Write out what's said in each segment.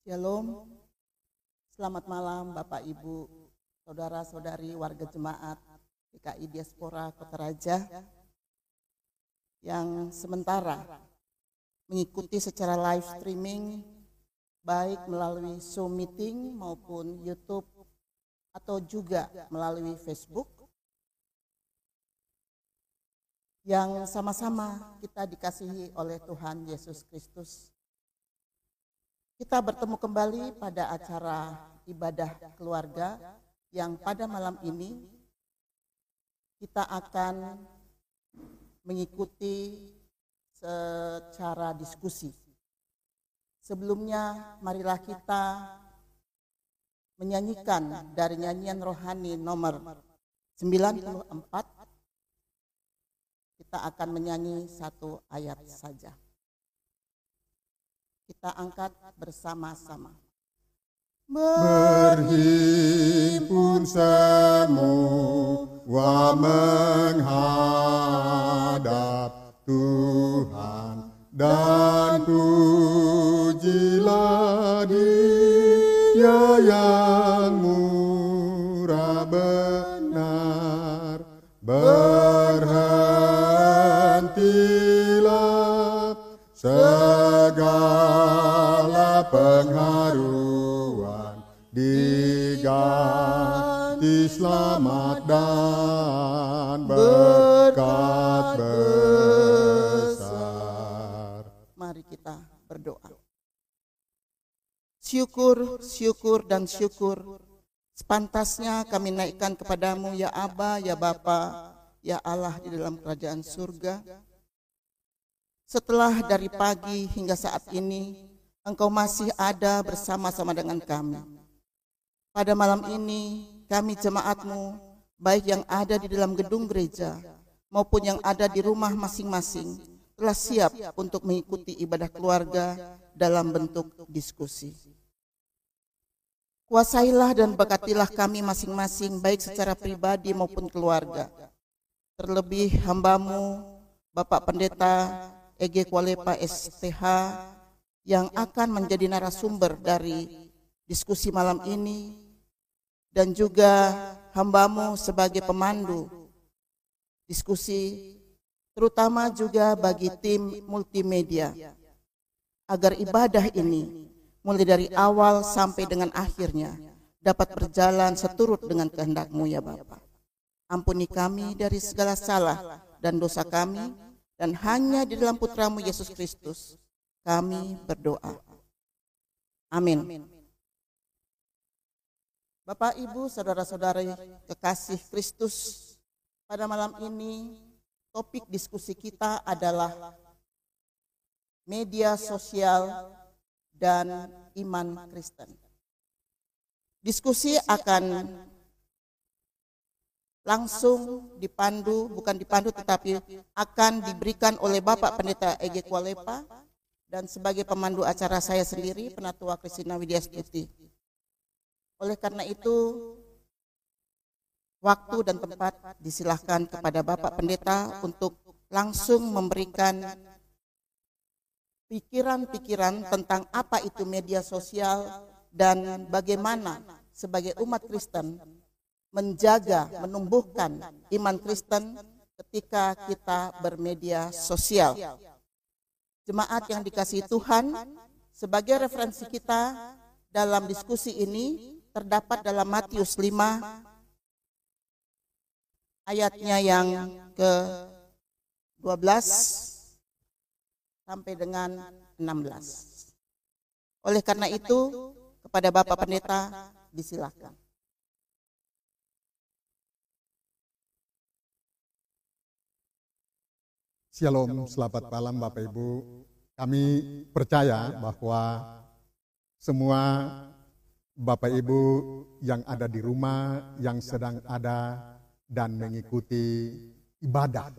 Shalom, selamat malam Bapak Ibu, Saudara-saudari warga jemaat PKI Diaspora Kota Raja yang sementara mengikuti secara live streaming baik melalui Zoom meeting maupun YouTube atau juga melalui Facebook yang sama-sama kita dikasihi oleh Tuhan Yesus Kristus. Kita bertemu kembali pada acara ibadah keluarga yang pada malam ini kita akan mengikuti secara diskusi. Sebelumnya marilah kita menyanyikan dari nyanyian rohani nomor 94 kita akan menyanyi satu ayat saja kita angkat bersama-sama. Berhimpun semua menghadap Tuhan dan pujilah dia yang segala pengharuan diganti selamat dan berkat besar. Mari kita berdoa. Syukur, syukur, dan syukur. Sepantasnya kami naikkan kepadamu ya Aba, ya Bapa, ya Allah di dalam kerajaan surga. Setelah dari pagi hingga saat ini, Engkau masih ada bersama-sama dengan kami. Pada malam ini, kami jemaatmu, baik yang ada di dalam gedung gereja maupun yang ada di rumah masing-masing, telah siap untuk mengikuti ibadah keluarga dalam bentuk diskusi. Kuasailah dan berkatilah kami masing-masing, baik secara pribadi maupun keluarga. Terlebih hambamu, Bapak Pendeta Ege Kualepa STH, yang akan menjadi narasumber dari diskusi malam ini, dan juga hambamu sebagai pemandu diskusi, terutama juga bagi tim multimedia, agar ibadah ini mulai dari awal sampai dengan akhirnya dapat berjalan seturut dengan kehendakmu ya Bapa. Ampuni kami dari segala salah dan dosa kami, dan hanya di dalam putramu Yesus Kristus kami berdoa. Amin. Bapak, Ibu, Saudara-saudari kekasih Kristus, pada malam ini topik diskusi kita adalah media sosial dan iman Kristen. Diskusi akan langsung dipandu, bukan dipandu tetapi akan diberikan oleh Bapak Pendeta Ege Kualepa dan sebagai pemandu acara saya sendiri, Penatua Kristina Widya Stuti. Oleh karena itu, waktu dan tempat disilahkan kepada Bapak Pendeta untuk langsung memberikan pikiran-pikiran tentang apa itu media sosial dan bagaimana sebagai umat Kristen menjaga, menumbuhkan iman Kristen ketika kita bermedia sosial. Jemaat yang dikasihi Tuhan, sebagai referensi kita dalam diskusi ini terdapat dalam Matius 5 ayatnya yang ke 12 sampai dengan 16. Oleh karena itu, kepada Bapak Pendeta disilakan. Shalom, selamat malam Bapak Ibu. Kami percaya bahwa semua Bapak Ibu yang ada di rumah, yang sedang ada dan mengikuti ibadah.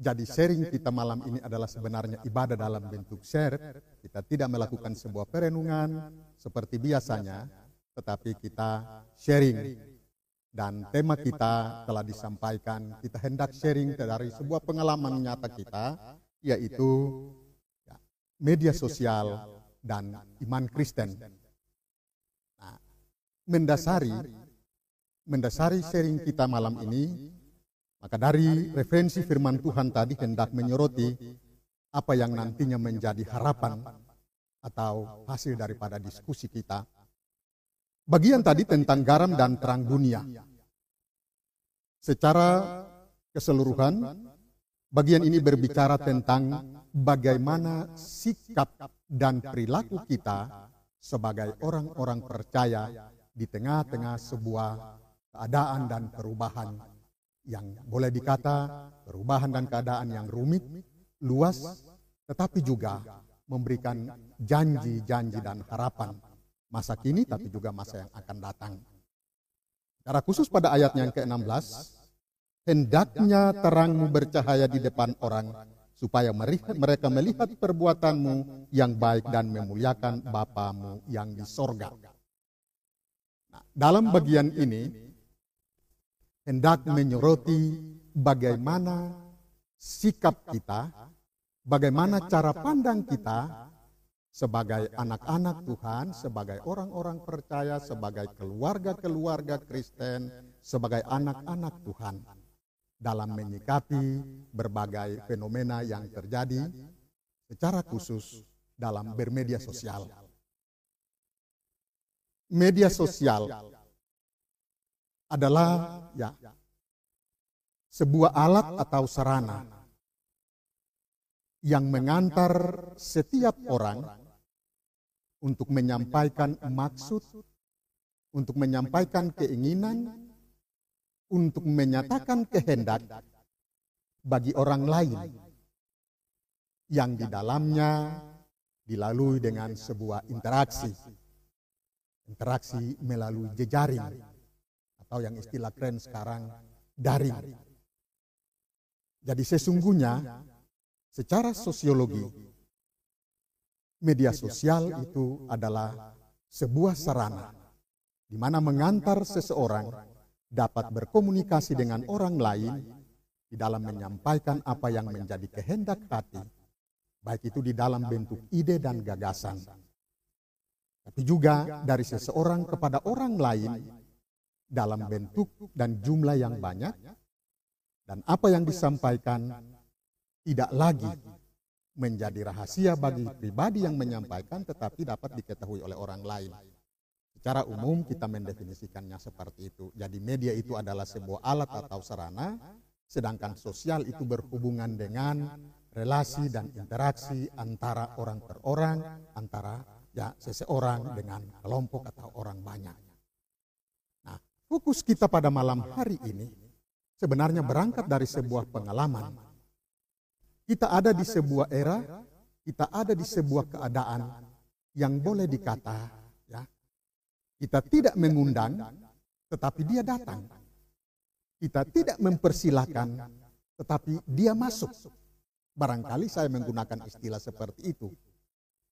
Jadi sharing kita malam ini adalah sebenarnya ibadah dalam bentuk share. Kita tidak melakukan sebuah perenungan seperti biasanya, tetapi kita sharing. Dan tema kita telah disampaikan, kita hendak sharing dari sebuah pengalaman nyata kita, yaitu ya, media sosial dan iman Kristen. Nah, mendasari mendasari sharing kita malam ini, maka dari referensi firman Tuhan tadi hendak menyoroti apa yang nantinya menjadi harapan atau hasil daripada diskusi kita. Bagian tadi tentang garam dan terang dunia. Secara keseluruhan, bagian ini berbicara tentang bagaimana sikap dan perilaku kita sebagai orang-orang percaya di tengah-tengah sebuah keadaan dan perubahan yang boleh dikata perubahan dan keadaan yang rumit, luas, tetapi juga memberikan janji-janji dan harapan masa kini tapi juga masa yang akan datang. Secara khusus pada ayat yang ke-16, hendaknya terangmu bercahaya di depan orang, supaya mereka melihat perbuatanmu yang baik dan memuliakan Bapamu yang di sorga. Nah, dalam bagian ini, hendak menyoroti bagaimana sikap kita, bagaimana cara pandang kita sebagai anak-anak Tuhan, sebagai orang-orang percaya, sebagai keluarga-keluarga Kristen, sebagai anak-anak Tuhan. Dalam menyikapi berbagai fenomena yang terjadi secara khusus dalam bermedia sosial. Media sosial adalah ya sebuah alat atau sarana yang mengantar setiap orang untuk menyampaikan maksud, untuk menyampaikan keinginan, untuk menyatakan kehendak bagi orang lain yang di dalamnya dilalui dengan sebuah interaksi. Interaksi melalui jejaring atau yang istilah keren sekarang daring. Jadi sesungguhnya secara sosiologi media sosial itu adalah sebuah sarana di mana mengantar seseorang dapat berkomunikasi dengan orang lain di dalam menyampaikan apa yang menjadi kehendak hati, baik itu di dalam bentuk ide dan gagasan, tapi juga dari seseorang kepada orang lain dalam bentuk dan jumlah yang banyak, dan apa yang disampaikan tidak lagi menjadi rahasia bagi pribadi yang menyampaikan tetapi dapat diketahui oleh orang lain. Secara umum kita mendefinisikannya seperti itu. Jadi media itu adalah sebuah alat atau sarana, sedangkan sosial itu berhubungan dengan relasi dan interaksi antara orang per orang, antara ya seseorang dengan kelompok atau orang banyak. Nah, fokus kita pada malam hari ini sebenarnya berangkat dari sebuah pengalaman kita ada di sebuah era, kita ada di sebuah keadaan yang boleh dikata, ya, kita tidak mengundang, tetapi dia datang. Kita tidak mempersilahkan, tetapi dia masuk. Barangkali saya menggunakan istilah seperti itu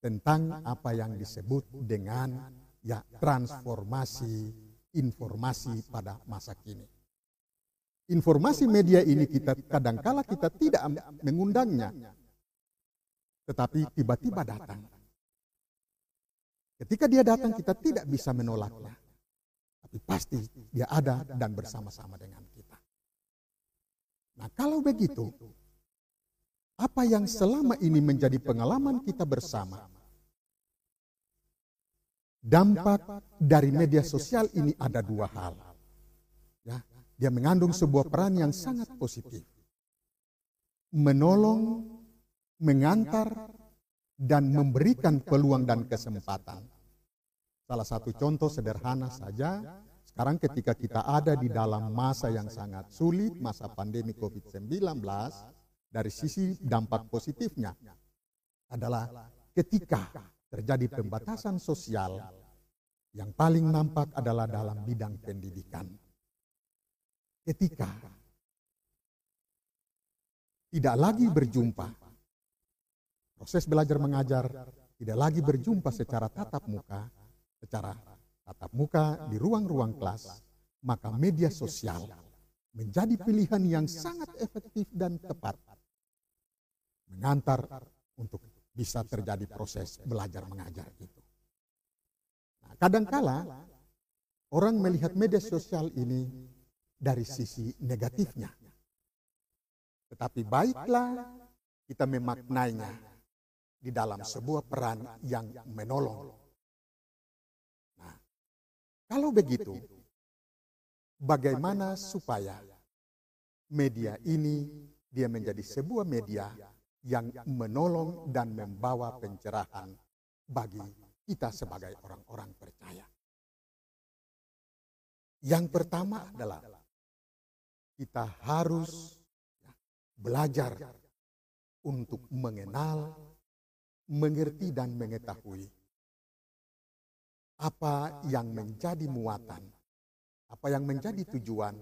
tentang apa yang disebut dengan ya transformasi informasi pada masa kini informasi media ini kita kadangkala kita tidak mengundangnya. Tetapi tiba-tiba datang. Ketika dia datang kita tidak bisa menolaknya. Tapi pasti dia ada dan bersama-sama dengan kita. Nah kalau begitu, apa yang selama ini menjadi pengalaman kita bersama, dampak dari media sosial ini ada dua hal. Dia mengandung sebuah peran yang sangat positif. Menolong, mengantar, dan memberikan peluang dan kesempatan. Salah satu contoh sederhana saja, sekarang ketika kita ada di dalam masa yang sangat sulit, masa pandemi COVID-19, dari sisi dampak positifnya adalah ketika terjadi pembatasan sosial, yang paling nampak adalah dalam bidang pendidikan ketika tidak lagi berjumpa. Proses belajar mengajar tidak lagi berjumpa secara tatap muka, secara tatap muka di ruang-ruang kelas, maka media sosial menjadi pilihan yang sangat efektif dan tepat mengantar untuk bisa terjadi proses belajar mengajar itu. Nah, kadangkala orang melihat media sosial ini dari sisi negatifnya. Tetapi baiklah kita memaknainya di dalam sebuah peran yang menolong. Nah, kalau begitu, bagaimana supaya media ini dia menjadi sebuah media yang menolong dan membawa pencerahan bagi kita sebagai orang-orang percaya. Yang pertama adalah kita harus belajar untuk mengenal, mengerti dan mengetahui apa yang menjadi muatan, apa yang menjadi tujuan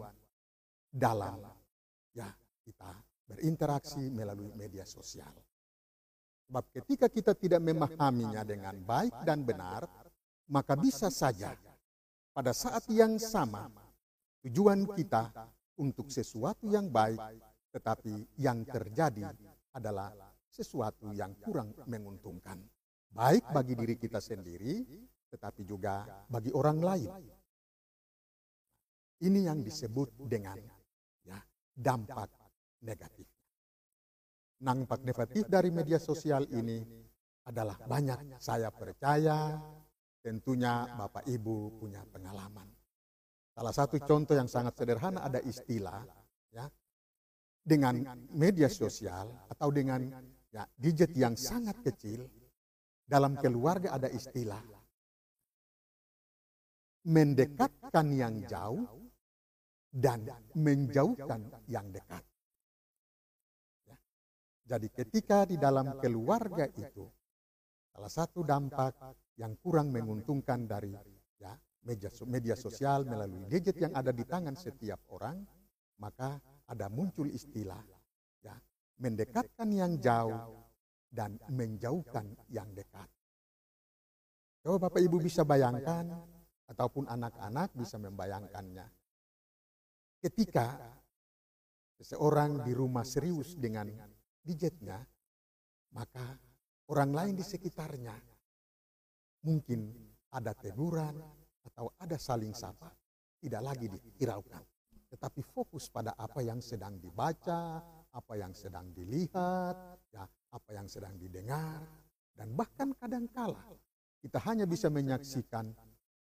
dalam ya kita berinteraksi melalui media sosial. Sebab ketika kita tidak memahaminya dengan baik dan benar, maka bisa saja pada saat yang sama tujuan kita untuk sesuatu yang baik, tetapi yang terjadi adalah sesuatu yang kurang menguntungkan. Baik bagi diri kita sendiri, tetapi juga bagi orang lain. Ini yang disebut dengan ya, dampak negatif. Nampak negatif dari media sosial ini adalah banyak saya percaya tentunya Bapak Ibu punya pengalaman. Salah satu contoh yang sangat sederhana ada istilah ya dengan media sosial atau dengan ya gadget yang sangat kecil dalam keluarga ada istilah mendekatkan yang jauh dan menjauhkan yang dekat. Jadi ketika di dalam keluarga itu salah satu dampak yang kurang menguntungkan dari ya media, media sosial melalui gadget yang ada di tangan setiap orang, maka ada muncul istilah ya mendekatkan yang jauh dan menjauhkan yang dekat. Coba Bapak Ibu bisa bayangkan ataupun anak-anak bisa membayangkannya. Ketika seseorang di rumah serius dengan gadgetnya, maka orang lain di sekitarnya mungkin ada teguran atau ada saling sapa, tidak lagi dihiraukan. Tetapi fokus pada apa yang sedang dibaca, apa yang sedang dilihat, ya, apa yang sedang didengar, dan bahkan kadangkala kita hanya bisa menyaksikan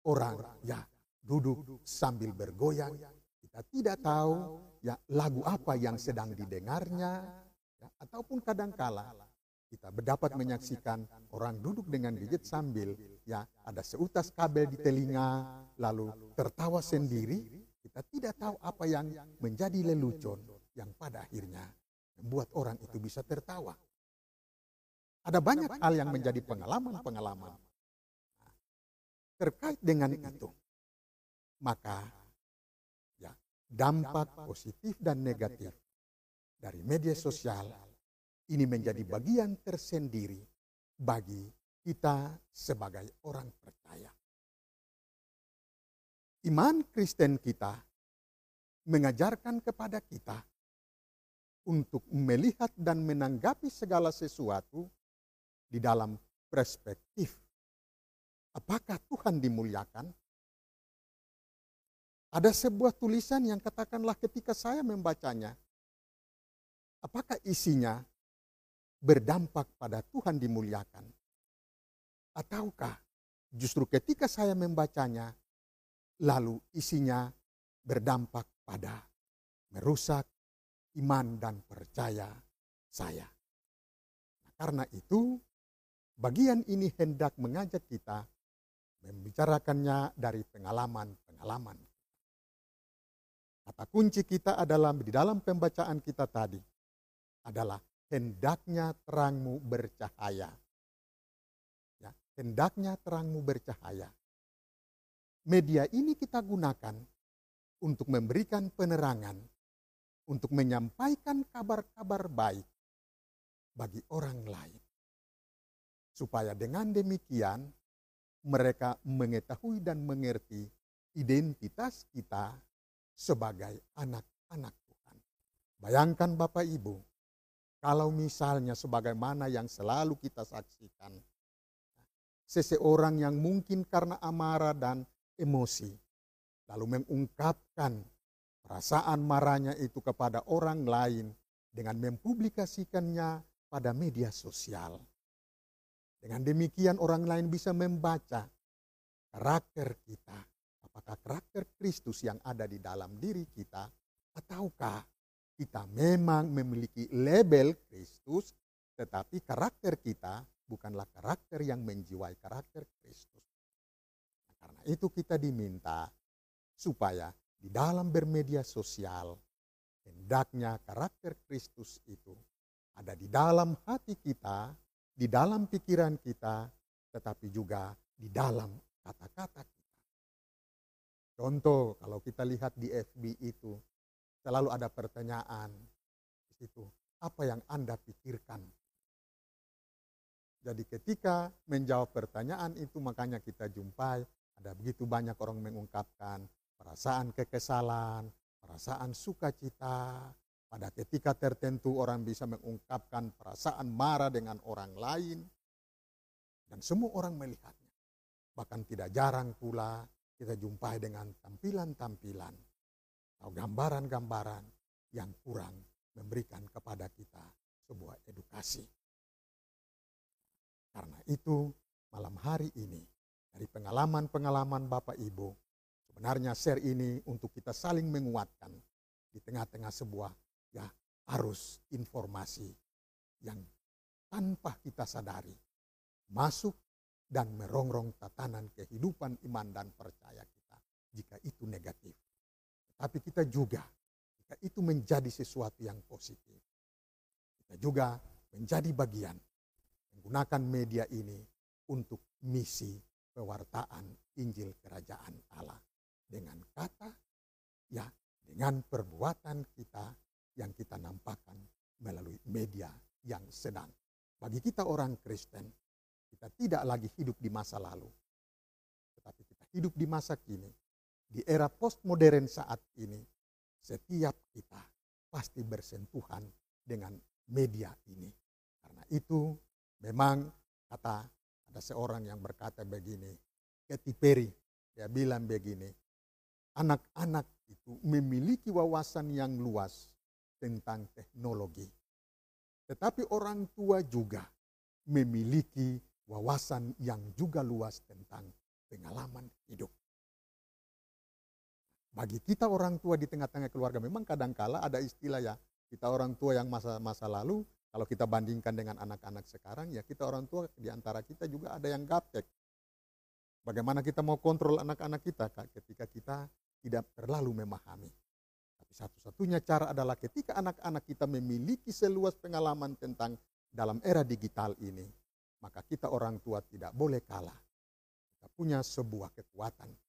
orang ya duduk sambil bergoyang, kita tidak tahu ya lagu apa yang sedang didengarnya, Ya, ataupun kadangkala kita dapat menyaksikan orang duduk dengan gadget sambil ya ada seutas kabel di telinga lalu tertawa sendiri. Kita tidak tahu apa yang menjadi lelucon yang pada akhirnya membuat orang itu bisa tertawa. Ada banyak hal yang menjadi pengalaman-pengalaman. Terkait dengan itu maka ya dampak positif dan negatif dari media sosial ini menjadi bagian tersendiri bagi kita sebagai orang percaya. Iman Kristen kita mengajarkan kepada kita untuk melihat dan menanggapi segala sesuatu di dalam perspektif apakah Tuhan dimuliakan? Ada sebuah tulisan yang katakanlah ketika saya membacanya, apakah isinya berdampak pada Tuhan dimuliakan? Ataukah justru ketika saya membacanya, lalu isinya berdampak pada merusak iman dan percaya saya? Nah, karena itu, bagian ini hendak mengajak kita membicarakannya dari pengalaman-pengalaman. Kata kunci kita adalah di dalam pembacaan kita tadi adalah hendaknya terangmu bercahaya. Ya, hendaknya terangmu bercahaya. Media ini kita gunakan untuk memberikan penerangan, untuk menyampaikan kabar-kabar baik bagi orang lain. Supaya dengan demikian mereka mengetahui dan mengerti identitas kita sebagai anak-anak Tuhan. Bayangkan Bapak Ibu, Kalau misalnya sebagaimana yang selalu kita saksikan, seseorang yang mungkin karena amarah dan emosi, lalu mengungkapkan perasaan marahnya itu kepada orang lain dengan mempublikasikannya pada media sosial. Dengan demikian orang lain bisa membaca karakter kita. Apakah karakter Kristus yang ada di dalam diri kita ataukah kita memang memiliki label Kristus tetapi karakter kita bukanlah karakter yang menjiwai karakter Kristus. Karena itu kita diminta supaya di dalam bermedia sosial hendaknya karakter Kristus itu ada di dalam hati kita, di dalam pikiran kita, tetapi juga di dalam kata-kata kita. Contoh, kalau kita lihat di FB itu, selalu ada pertanyaan di situ, apa yang Anda pikirkan? Jadi ketika menjawab pertanyaan itu makanya kita jumpai ada begitu banyak orang mengungkapkan perasaan kekesalan, perasaan sukacita, pada ketika tertentu orang bisa mengungkapkan perasaan marah dengan orang lain dan semua orang melihatnya. Bahkan tidak jarang pula kita jumpai dengan tampilan-tampilan gambaran-gambaran yang kurang memberikan kepada kita sebuah edukasi. Karena itu malam hari ini dari pengalaman-pengalaman Bapak Ibu sebenarnya share ini untuk kita saling menguatkan di tengah-tengah sebuah ya arus informasi yang tanpa kita sadari masuk dan merongrong tatanan kehidupan iman dan percaya kita jika itu negatif. Tapi kita juga jika itu menjadi sesuatu yang positif. Kita juga menjadi bagian menggunakan media ini untuk misi pewartaan Injil Kerajaan Allah dengan kata ya dengan perbuatan kita yang kita nampakkan melalui media yang sedang. Bagi kita orang Kristen, kita tidak lagi hidup di masa lalu. Tetapi kita hidup di masa kini. Di era postmodern saat ini, setiap kita pasti bersentuhan dengan media ini. Karena itu memang kata ada seorang yang berkata begini, Katy Perry, dia bilang begini, anak-anak itu memiliki wawasan yang luas tentang teknologi. Tetapi orang tua juga memiliki wawasan yang juga luas tentang pengalaman hidup. Bagi kita orang tua di tengah-tengah keluarga memang kadangkala ada istilah ya, kita orang tua yang masa-masa lalu, kalau kita bandingkan dengan anak-anak sekarang, ya kita orang tua di antara kita juga ada yang gaptek. Bagaimana kita mau kontrol anak-anak kita ketika kita tidak terlalu memahami. Satu-satunya cara adalah ketika anak-anak kita memiliki seluas pengalaman tentang dalam era digital ini, maka kita orang tua tidak boleh kalah. Kita punya sebuah kekuatan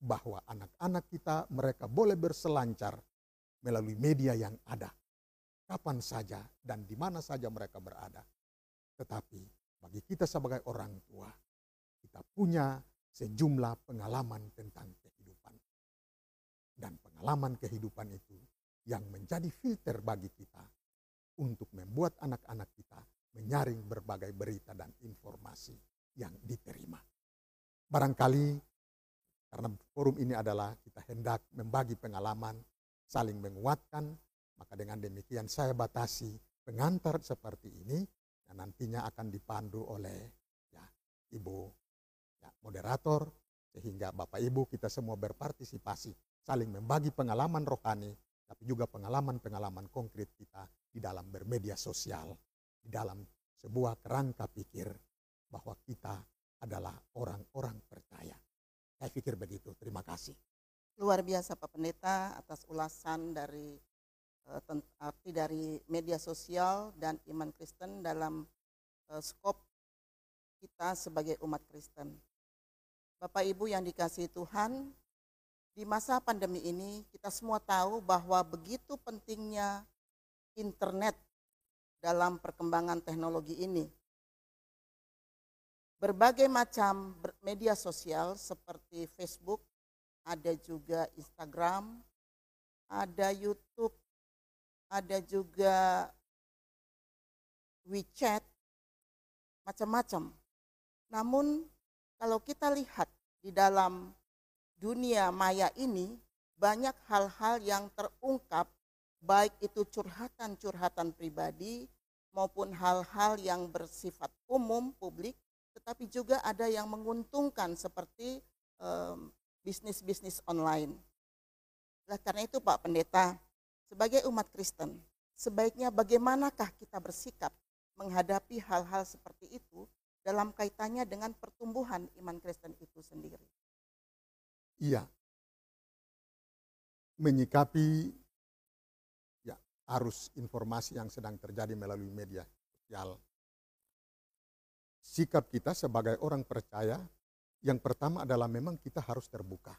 bahwa anak-anak kita mereka boleh berselancar melalui media yang ada. Kapan saja dan di mana saja mereka berada. Tetapi bagi kita sebagai orang tua, kita punya sejumlah pengalaman tentang dan pengalaman kehidupan itu yang menjadi filter bagi kita untuk membuat anak-anak kita menyaring berbagai berita dan informasi yang diterima. Barangkali karena forum ini adalah kita hendak membagi pengalaman, saling menguatkan, maka dengan demikian saya batasi pengantar seperti ini yang nantinya akan dipandu oleh ya, Ibu ya, moderator sehingga Bapak Ibu kita semua berpartisipasi saling membagi pengalaman rohani, tapi juga pengalaman-pengalaman konkret kita di dalam bermedia sosial, di dalam sebuah kerangka pikir bahwa kita adalah orang-orang percaya. Saya pikir begitu. Terima kasih. Luar biasa Pak Pendeta atas ulasan dari uh, arti dari media sosial dan iman Kristen dalam uh, skop kita sebagai umat Kristen. Bapak Ibu yang dikasih Tuhan, di masa pandemi ini kita semua tahu bahwa begitu pentingnya internet dalam perkembangan teknologi ini. Berbagai macam media sosial seperti Facebook, ada juga Instagram, ada YouTube, ada juga WeChat, macam-macam. Namun kalau kita lihat di dalam dunia maya ini banyak hal-hal yang terungkap baik itu curhatan-curhatan pribadi maupun hal-hal yang bersifat umum publik tetapi juga ada yang menguntungkan seperti um, bisnis-bisnis online. Nah, karena itu Pak Pendeta, sebagai umat Kristen, sebaiknya bagaimanakah kita bersikap menghadapi hal-hal seperti itu dalam kaitannya dengan pertumbuhan iman Kristen itu sendiri. Iya. Menyikapi ya arus informasi yang sedang terjadi melalui media sosial. Sikap kita sebagai orang percaya yang pertama adalah memang kita harus terbuka.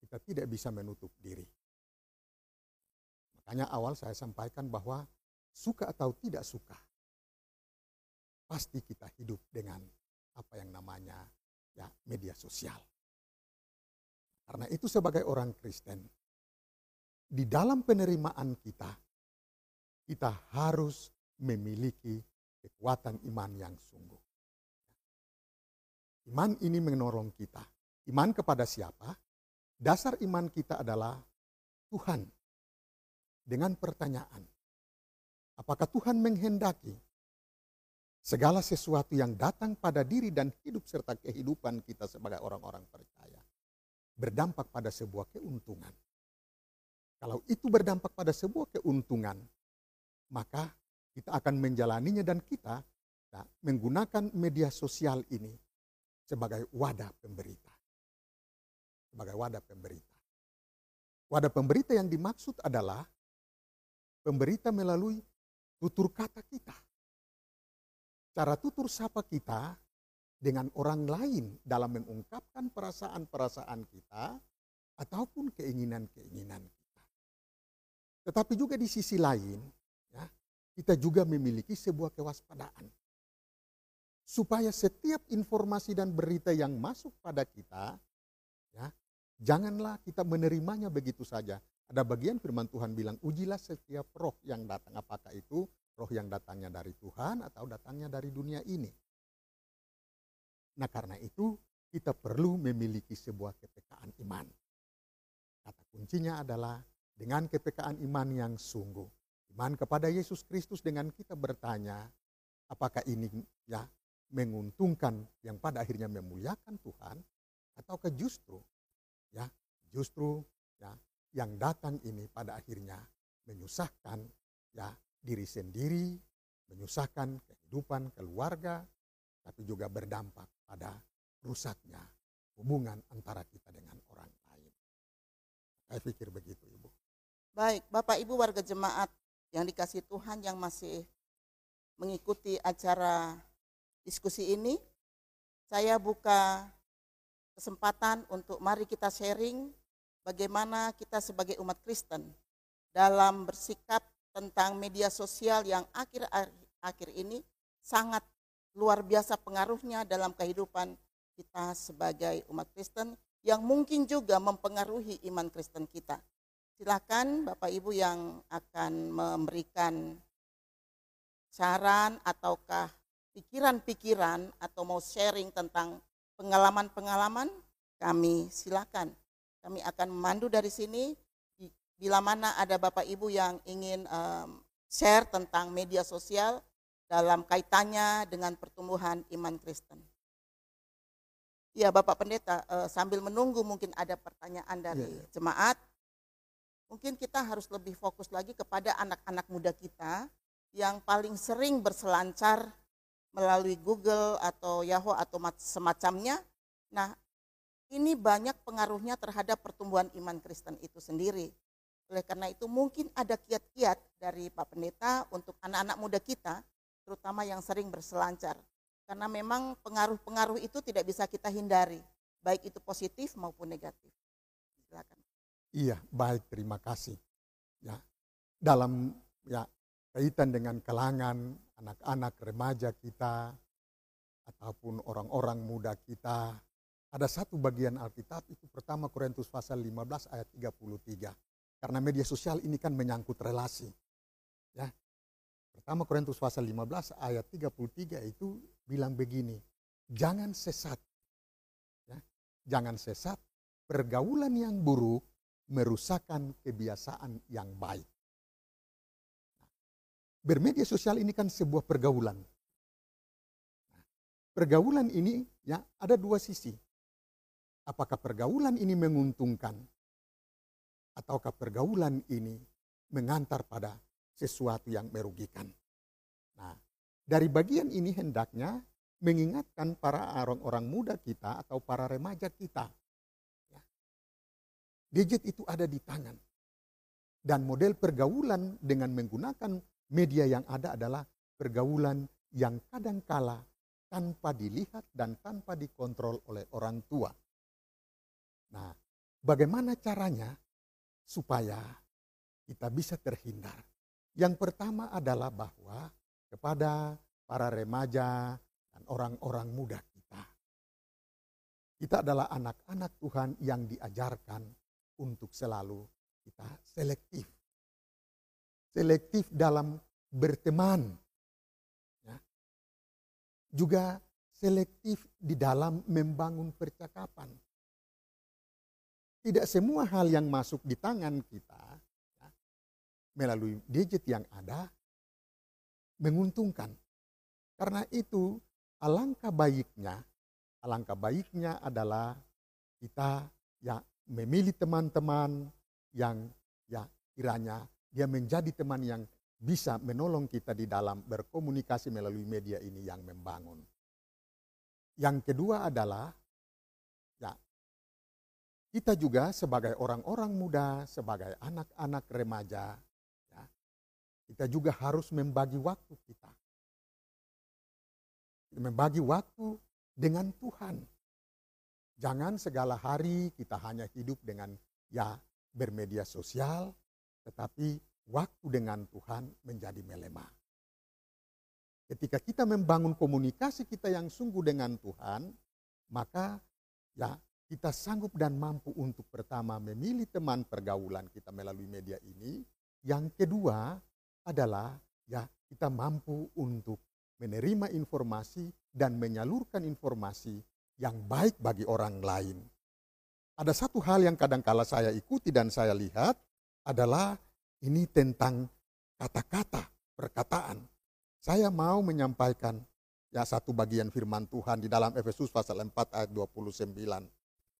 Kita tidak bisa menutup diri. Makanya awal saya sampaikan bahwa suka atau tidak suka, pasti kita hidup dengan apa yang namanya ya media sosial. Karena itu sebagai orang Kristen, di dalam penerimaan kita, kita harus memiliki kekuatan iman yang sungguh. Iman ini menolong kita. Iman kepada siapa? Dasar iman kita adalah Tuhan. Dengan pertanyaan, apakah Tuhan menghendaki segala sesuatu yang datang pada diri dan hidup serta kehidupan kita sebagai orang-orang percaya berdampak pada sebuah keuntungan. Kalau itu berdampak pada sebuah keuntungan, maka kita akan menjalaninya dan kita nah, menggunakan media sosial ini sebagai wadah pemberita. Sebagai wadah pemberita. Wadah pemberita yang dimaksud adalah pemberita melalui tutur kata kita cara tutur sapa kita dengan orang lain dalam mengungkapkan perasaan-perasaan kita ataupun keinginan-keinginan kita. Tetapi juga di sisi lain, ya, kita juga memiliki sebuah kewaspadaan. Supaya setiap informasi dan berita yang masuk pada kita, ya, janganlah kita menerimanya begitu saja. Ada bagian firman Tuhan bilang, ujilah setiap roh yang datang. Apakah itu roh yang datangnya dari Tuhan atau datangnya dari dunia ini. Nah karena itu kita perlu memiliki sebuah kepekaan iman. Kata kuncinya adalah dengan kepekaan iman yang sungguh. Iman kepada Yesus Kristus dengan kita bertanya, apakah ini ya menguntungkan yang pada akhirnya memuliakan Tuhan ataukah justru ya justru ya yang datang ini pada akhirnya menyusahkan ya diri sendiri, menyusahkan kehidupan keluarga, tapi juga berdampak pada rusaknya hubungan antara kita dengan orang lain. Saya pikir begitu Ibu. Baik, Bapak Ibu warga jemaat yang dikasih Tuhan yang masih mengikuti acara diskusi ini, saya buka kesempatan untuk mari kita sharing bagaimana kita sebagai umat Kristen dalam bersikap tentang media sosial yang akhir-akhir ini sangat luar biasa pengaruhnya dalam kehidupan kita sebagai umat Kristen yang mungkin juga mempengaruhi iman Kristen kita. Silakan Bapak Ibu yang akan memberikan saran ataukah pikiran-pikiran atau mau sharing tentang pengalaman-pengalaman kami silakan. Kami akan memandu dari sini bila mana ada Bapak Ibu yang ingin um, share tentang media sosial dalam kaitannya dengan pertumbuhan iman Kristen. Ya Bapak Pendeta, uh, sambil menunggu mungkin ada pertanyaan dari yeah. jemaat, mungkin kita harus lebih fokus lagi kepada anak-anak muda kita yang paling sering berselancar melalui Google atau Yahoo atau semacamnya. Nah, ini banyak pengaruhnya terhadap pertumbuhan iman Kristen itu sendiri. Oleh karena itu mungkin ada kiat-kiat dari Pak Pendeta untuk anak-anak muda kita, terutama yang sering berselancar. Karena memang pengaruh-pengaruh itu tidak bisa kita hindari, baik itu positif maupun negatif. Silakan. Iya, baik, terima kasih. Ya, dalam ya kaitan dengan kalangan anak-anak remaja kita ataupun orang-orang muda kita, ada satu bagian Alkitab itu pertama Korintus pasal 15 ayat 33. Karena media sosial ini kan menyangkut relasi. Ya. Pertama Korintus pasal 15 ayat 33 itu bilang begini, jangan sesat. Ya, jangan sesat, pergaulan yang buruk merusakkan kebiasaan yang baik. Bermedia sosial ini kan sebuah pergaulan. Pergaulan ini ya ada dua sisi. Apakah pergaulan ini menguntungkan ataukah pergaulan ini mengantar pada sesuatu yang merugikan. Nah, dari bagian ini hendaknya mengingatkan para orang-orang muda kita atau para remaja kita. Gadget itu ada di tangan. Dan model pergaulan dengan menggunakan media yang ada adalah pergaulan yang kadangkala tanpa dilihat dan tanpa dikontrol oleh orang tua. Nah, bagaimana caranya supaya kita bisa terhindar? Yang pertama adalah bahwa kepada para remaja dan orang-orang muda kita. Kita adalah anak-anak Tuhan yang diajarkan untuk selalu kita selektif. Selektif dalam berteman. Ya. Juga selektif di dalam membangun percakapan. Tidak semua hal yang masuk di tangan kita ya, melalui gadget yang ada menguntungkan. Karena itu alangkah baiknya, alangkah baiknya adalah kita ya memilih teman-teman yang ya kiranya dia menjadi teman yang bisa menolong kita di dalam berkomunikasi melalui media ini yang membangun. Yang kedua adalah kita juga sebagai orang-orang muda, sebagai anak-anak remaja, ya, kita juga harus membagi waktu kita. Membagi waktu dengan Tuhan. Jangan segala hari kita hanya hidup dengan ya bermedia sosial, tetapi waktu dengan Tuhan menjadi melemah. Ketika kita membangun komunikasi kita yang sungguh dengan Tuhan, maka ya kita sanggup dan mampu untuk pertama memilih teman pergaulan kita melalui media ini. Yang kedua adalah ya kita mampu untuk menerima informasi dan menyalurkan informasi yang baik bagi orang lain. Ada satu hal yang kadang-kala saya ikuti dan saya lihat adalah ini tentang kata-kata, perkataan. Saya mau menyampaikan ya satu bagian firman Tuhan di dalam Efesus pasal 4 ayat 29.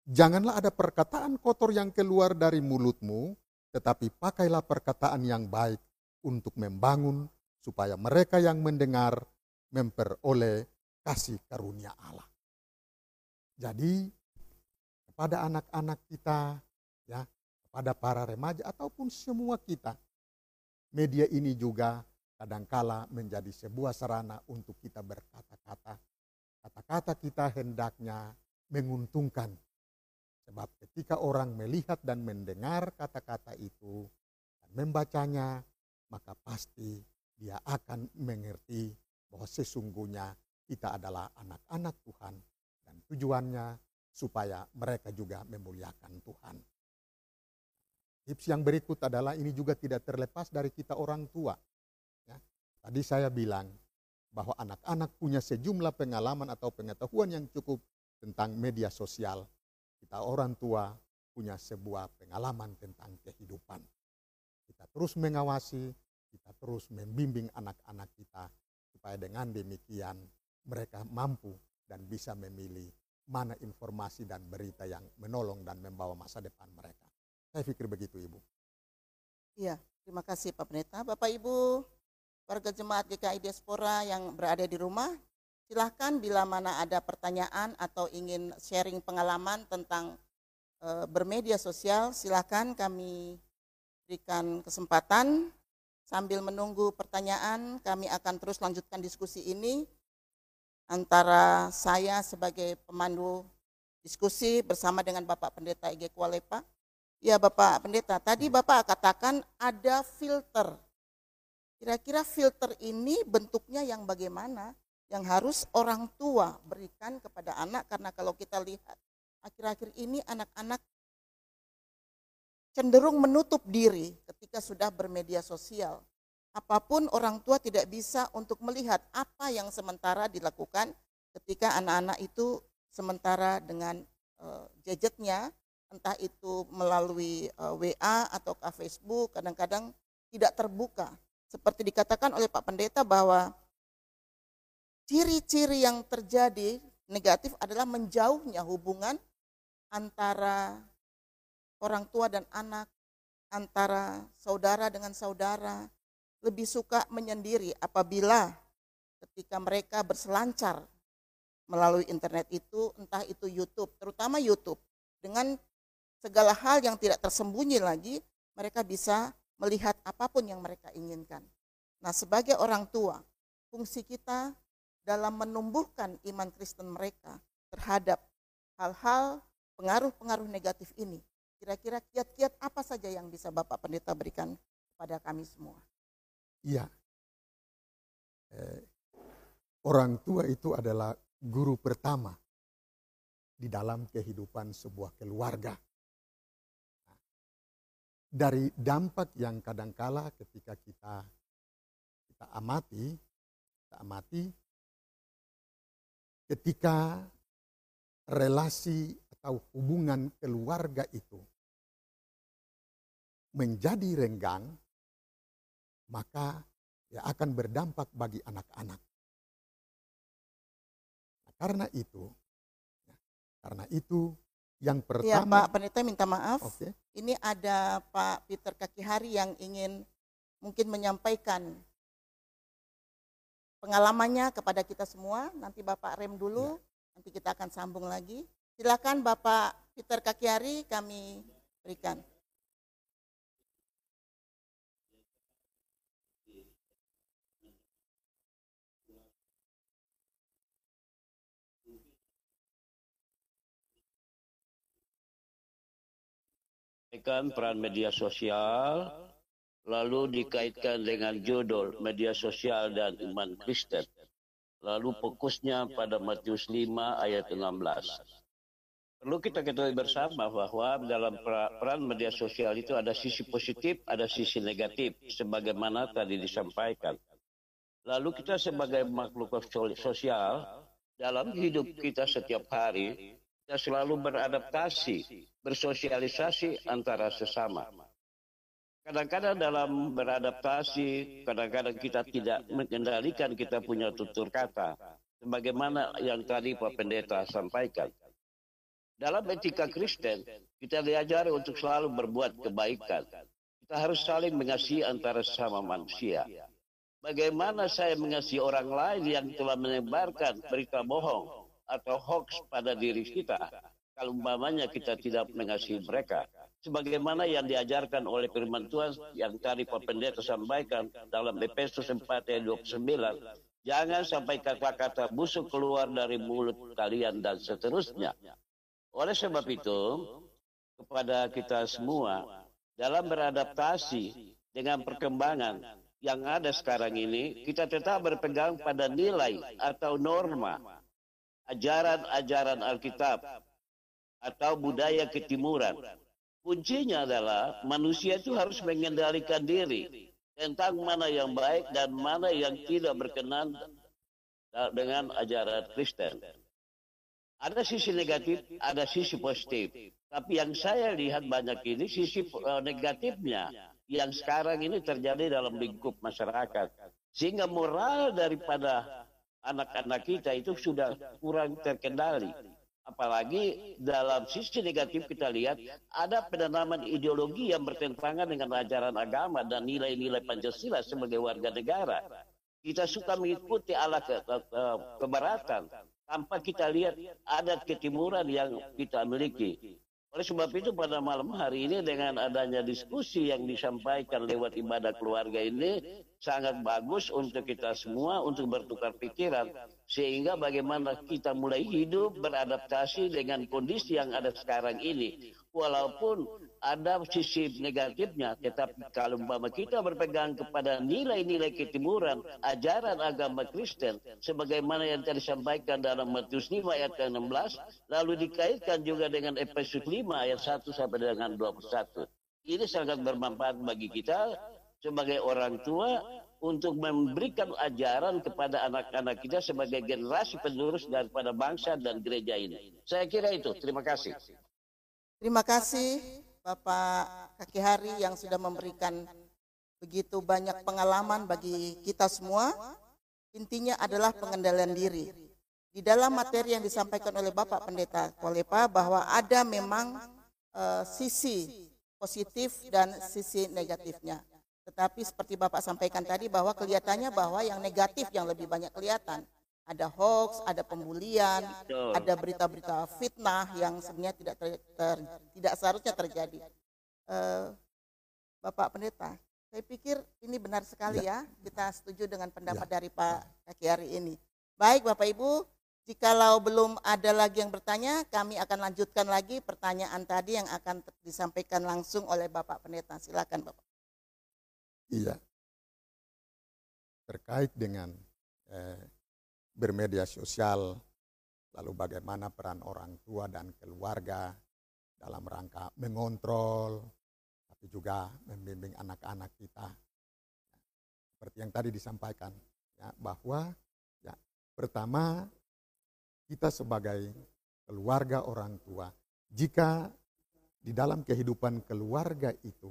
Janganlah ada perkataan kotor yang keluar dari mulutmu, tetapi pakailah perkataan yang baik untuk membangun supaya mereka yang mendengar memperoleh kasih karunia Allah. Jadi kepada anak-anak kita, ya, kepada para remaja ataupun semua kita, media ini juga kadangkala menjadi sebuah sarana untuk kita berkata-kata. Kata-kata kita hendaknya menguntungkan Sebab ketika orang melihat dan mendengar kata-kata itu dan membacanya, maka pasti dia akan mengerti bahwa sesungguhnya kita adalah anak-anak Tuhan tujuannya supaya mereka juga memuliakan Tuhan. Tips yang berikut adalah ini juga tidak terlepas dari kita orang tua. Ya. Tadi saya bilang bahwa anak-anak punya sejumlah pengalaman atau pengetahuan yang cukup tentang media sosial kita orang tua punya sebuah pengalaman tentang kehidupan. Kita terus mengawasi, kita terus membimbing anak-anak kita supaya dengan demikian mereka mampu dan bisa memilih mana informasi dan berita yang menolong dan membawa masa depan mereka. Saya pikir begitu Ibu. Iya, terima kasih Pak Pendeta. Bapak Ibu, warga jemaat GKI Diaspora yang berada di rumah, Silahkan bila mana ada pertanyaan atau ingin sharing pengalaman tentang e, bermedia sosial, silahkan kami berikan kesempatan. Sambil menunggu pertanyaan, kami akan terus lanjutkan diskusi ini antara saya sebagai pemandu diskusi bersama dengan Bapak Pendeta Ege Kualepa. Ya Bapak Pendeta, tadi Bapak katakan ada filter. Kira-kira filter ini bentuknya yang bagaimana? yang harus orang tua berikan kepada anak karena kalau kita lihat akhir-akhir ini anak-anak cenderung menutup diri ketika sudah bermedia sosial. Apa pun orang tua tidak bisa untuk melihat apa yang sementara dilakukan ketika anak-anak itu sementara dengan uh, gadgetnya, entah itu melalui eh, WA atau ke Facebook, kadang-kadang tidak terbuka. Seperti dikatakan oleh Pak Pendeta bahwa ciri-ciri yang terjadi negatif adalah menjauhnya hubungan antara orang tua dan anak, antara saudara dengan saudara, lebih suka menyendiri apabila ketika mereka berselancar melalui internet itu, entah itu YouTube, terutama YouTube, dengan segala hal yang tidak tersembunyi lagi, mereka bisa melihat apa pun yang mereka inginkan. Nah, sebagai orang tua, fungsi kita dalam menumbuhkan iman Kristen mereka terhadap hal-hal pengaruh-pengaruh negatif ini. Kira-kira kiat-kiat apa saja yang bisa Bapak Pendeta berikan kepada kami semua? Iya. Eh, orang tua itu adalah guru pertama di dalam kehidupan sebuah keluarga. Dari dampak yang kadangkala ketika kita kita amati, kita amati ketika relasi atau hubungan keluarga itu menjadi renggang, maka ya akan berdampak bagi anak-anak. Nah, karena itu, ya, karena itu yang iya, pertama. Ya Pak Pendeta minta maaf. Okay. Ini ada Pak Peter Kakihari yang ingin mungkin menyampaikan pengalamannya kepada kita semua. Nanti Bapak rem dulu, ya. nanti kita akan sambung lagi. Silakan Bapak Peter Kakiari kami berikan. Peran media sosial lalu dikaitkan dengan judul media sosial dan iman Kristen. Lalu fokusnya pada Matius 5 ayat 16. Perlu kita ketahui bersama bahwa dalam peran media sosial itu ada sisi positif, ada sisi negatif, sebagaimana tadi disampaikan. Lalu kita sebagai makhluk sosial, dalam hidup kita setiap hari, kita selalu beradaptasi, bersosialisasi antara sesama. Kadang-kadang dalam beradaptasi, kadang-kadang kita tidak mengendalikan kita punya tutur kata. Sebagaimana yang tadi Pak Pendeta sampaikan. Dalam etika Kristen, kita diajari untuk selalu berbuat kebaikan. Kita harus saling mengasihi antara sesama manusia. Bagaimana saya mengasihi orang lain yang telah menyebarkan berita bohong atau hoax pada diri kita, kalau umpamanya kita tidak mengasihi mereka sebagaimana yang diajarkan oleh firman Tuhan yang tadi Pak Pendeta sampaikan dalam Efesus 4 ayat 29. Jangan sampai kata-kata busuk keluar dari mulut kalian dan seterusnya. Oleh sebab itu, kepada kita semua, dalam beradaptasi dengan perkembangan yang ada sekarang ini, kita tetap berpegang pada nilai atau norma, ajaran-ajaran Alkitab, atau budaya ketimuran Kuncinya adalah manusia itu harus mengendalikan diri tentang mana yang baik dan mana yang tidak berkenan dengan ajaran Kristen. Ada sisi negatif, ada sisi positif. Tapi yang saya lihat banyak ini sisi eh, negatifnya yang sekarang ini terjadi dalam lingkup masyarakat. Sehingga moral daripada anak-anak kita itu sudah kurang terkendali. Apalagi dalam sisi negatif kita lihat ada penanaman ideologi yang bertentangan dengan ajaran agama dan nilai-nilai Pancasila sebagai warga negara. Kita suka mengikuti ala ke, ke, ke, kebaratan tanpa kita lihat adat ketimuran yang kita miliki. Oleh sebab itu pada malam hari ini dengan adanya diskusi yang disampaikan lewat ibadah keluarga ini sangat bagus untuk kita semua untuk bertukar pikiran sehingga bagaimana kita mulai hidup beradaptasi dengan kondisi yang ada sekarang ini. Walaupun ada sisi negatifnya, tetapi kalau umpama kita berpegang kepada nilai-nilai ketimuran, ajaran agama Kristen, sebagaimana yang tadi disampaikan dalam Matius 5 ayat ke-16, lalu dikaitkan juga dengan Efesus 5 ayat 1 sampai dengan 21. Ini sangat bermanfaat bagi kita sebagai orang tua untuk memberikan ajaran kepada anak-anak kita sebagai generasi penerus daripada bangsa dan gereja ini. Saya kira itu. Terima kasih. Terima kasih Bapak Kaki Hari yang sudah memberikan begitu banyak pengalaman bagi kita semua. Intinya adalah pengendalian diri. Di dalam materi yang disampaikan oleh Bapak Pendeta Kolepa bahwa ada memang uh, sisi positif dan sisi negatifnya. Tetapi seperti Bapak sampaikan tadi bahwa kelihatannya bahwa yang negatif yang lebih banyak kelihatan. Ada hoax, ada pembulian, ada berita-berita fitnah yang sebenarnya tidak ter, ter, tidak seharusnya terjadi. Uh, Bapak Pendeta, saya pikir ini benar sekali ya. ya. Kita setuju dengan pendapat ya. dari Pak Kaki hari ini. Baik Bapak Ibu, jikalau belum ada lagi yang bertanya, kami akan lanjutkan lagi pertanyaan tadi yang akan disampaikan langsung oleh Bapak Pendeta. Silakan Bapak. Iya. Terkait dengan eh, bermedia sosial, lalu bagaimana peran orang tua dan keluarga dalam rangka mengontrol, tapi juga membimbing anak-anak kita. Seperti yang tadi disampaikan, ya, bahwa ya, pertama kita sebagai keluarga orang tua, jika di dalam kehidupan keluarga itu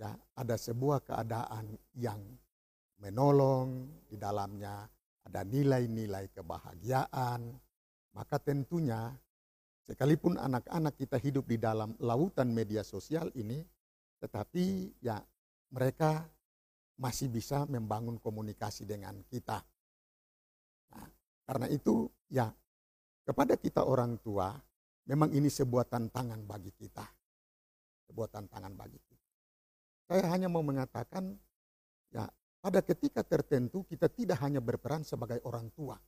ya ada sebuah keadaan yang menolong di dalamnya ada nilai-nilai kebahagiaan maka tentunya sekalipun anak-anak kita hidup di dalam lautan media sosial ini tetapi ya mereka masih bisa membangun komunikasi dengan kita. Nah, karena itu ya kepada kita orang tua memang ini sebuah tantangan bagi kita. Sebuah tantangan bagi kita. Saya hanya mau mengatakan, ya pada ketika tertentu kita tidak hanya berperan sebagai orang tua,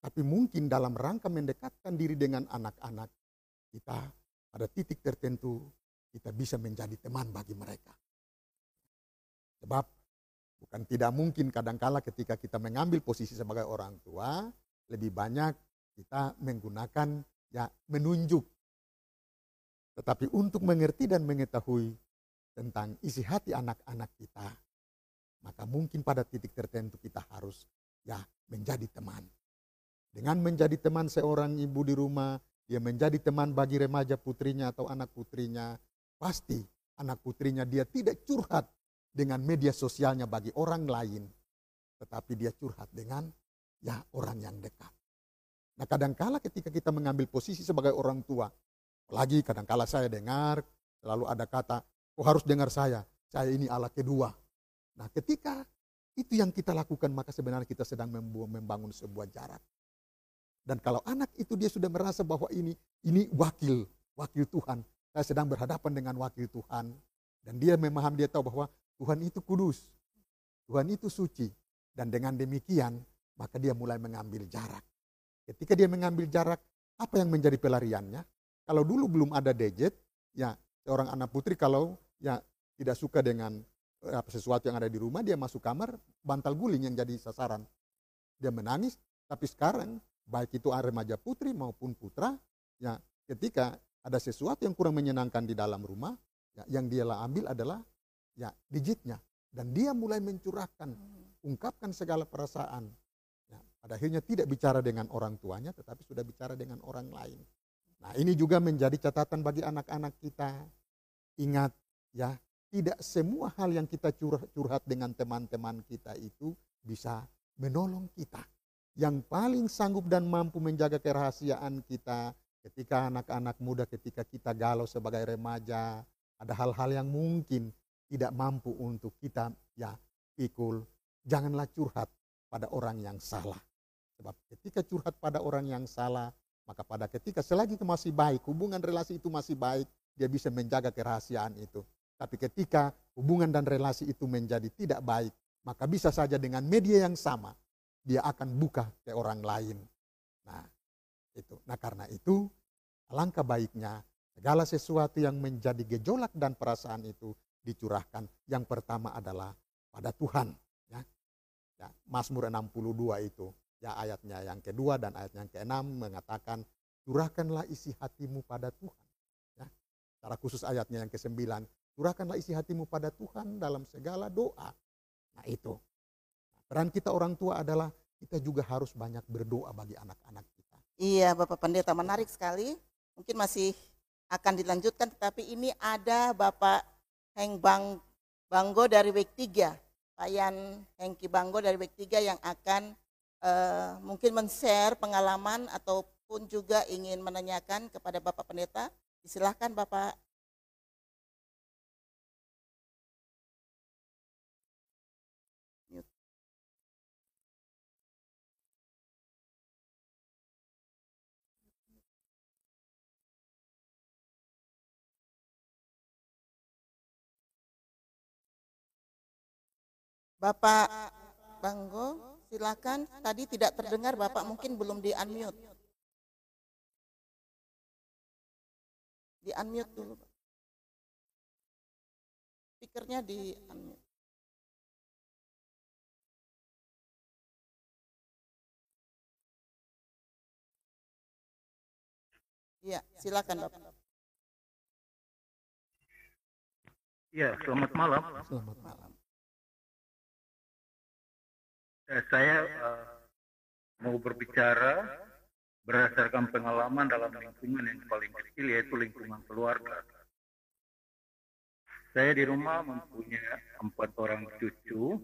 tapi mungkin dalam rangka mendekatkan diri dengan anak-anak kita pada titik tertentu kita bisa menjadi teman bagi mereka. Sebab bukan tidak mungkin kadangkala ketika kita mengambil posisi sebagai orang tua lebih banyak kita menggunakan ya menunjuk. Tetapi untuk mengerti dan mengetahui tentang isi hati anak-anak kita, maka mungkin pada titik tertentu kita harus ya menjadi teman. Dengan menjadi teman seorang ibu di rumah, dia menjadi teman bagi remaja putrinya atau anak putrinya, pasti anak putrinya dia tidak curhat dengan media sosialnya bagi orang lain, tetapi dia curhat dengan ya orang yang dekat. Nah kadangkala ketika kita mengambil posisi sebagai orang tua, apalagi kadangkala saya dengar selalu ada kata Oh harus dengar saya, saya ini Allah kedua. Nah ketika itu yang kita lakukan maka sebenarnya kita sedang membangun sebuah jarak. Dan kalau anak itu dia sudah merasa bahwa ini ini wakil, wakil Tuhan. Saya sedang berhadapan dengan wakil Tuhan. Dan dia memahami, dia tahu bahwa Tuhan itu kudus. Tuhan itu suci. Dan dengan demikian maka dia mulai mengambil jarak. Ketika dia mengambil jarak, apa yang menjadi pelariannya? Kalau dulu belum ada gadget, ya seorang anak putri kalau ya tidak suka dengan sesuatu yang ada di rumah, dia masuk kamar, bantal guling yang jadi sasaran. Dia menangis, tapi sekarang baik itu remaja putri maupun putra, ya ketika ada sesuatu yang kurang menyenangkan di dalam rumah, ya, yang dia ambil adalah ya digitnya dan dia mulai mencurahkan, ungkapkan segala perasaan. Ya, pada akhirnya tidak bicara dengan orang tuanya, tetapi sudah bicara dengan orang lain. Nah ini juga menjadi catatan bagi anak-anak kita. Ingat ya tidak semua hal yang kita curhat, dengan teman-teman kita itu bisa menolong kita. Yang paling sanggup dan mampu menjaga kerahasiaan kita ketika anak-anak muda, ketika kita galau sebagai remaja, ada hal-hal yang mungkin tidak mampu untuk kita ya pikul. Janganlah curhat pada orang yang salah. Sebab ketika curhat pada orang yang salah, maka pada ketika selagi itu masih baik, hubungan relasi itu masih baik, dia bisa menjaga kerahasiaan itu. Tapi ketika hubungan dan relasi itu menjadi tidak baik, maka bisa saja dengan media yang sama dia akan buka ke orang lain. Nah, itu. Nah, karena itu alangkah baiknya segala sesuatu yang menjadi gejolak dan perasaan itu dicurahkan. Yang pertama adalah pada Tuhan, ya. Ya, Mazmur 62 itu ya ayatnya yang kedua dan ayat yang keenam mengatakan curahkanlah isi hatimu pada Tuhan. Ya. Secara khusus ayatnya yang ke-9 Curahkanlah isi hatimu pada Tuhan dalam segala doa. Nah itu. Peran kita orang tua adalah kita juga harus banyak berdoa bagi anak-anak kita. Iya Bapak Pendeta menarik sekali. Mungkin masih akan dilanjutkan tetapi ini ada Bapak Heng Bang Banggo dari Week 3. Pak Yan Hengki Banggo dari Week 3 yang akan uh, mungkin men-share pengalaman ataupun juga ingin menanyakan kepada Bapak Pendeta. Silahkan Bapak Bapak Banggo, silakan. Tadi tidak terdengar Bapak mungkin belum di unmute. Di unmute dulu. Speakernya di unmute. Iya, silakan Bapak. Ya, selamat malam. Selamat malam. Eh, saya uh, mau berbicara berdasarkan pengalaman dalam lingkungan yang paling kecil yaitu lingkungan keluarga. Saya di rumah mempunyai empat orang cucu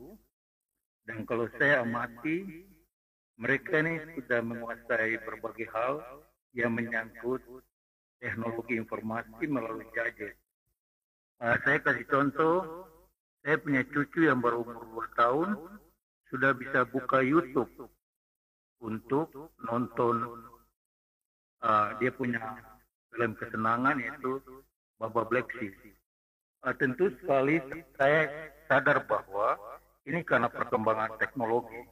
dan kalau saya amati mereka ini sudah menguasai berbagai hal yang menyangkut teknologi informasi melalui gadget. Uh, saya kasih contoh, saya punya cucu yang baru umur 2 tahun, sudah bisa buka YouTube untuk nonton uh, dia punya film kesenangan yaitu Baba Black Sea. Uh, tentu sekali saya sadar bahwa ini karena perkembangan teknologi.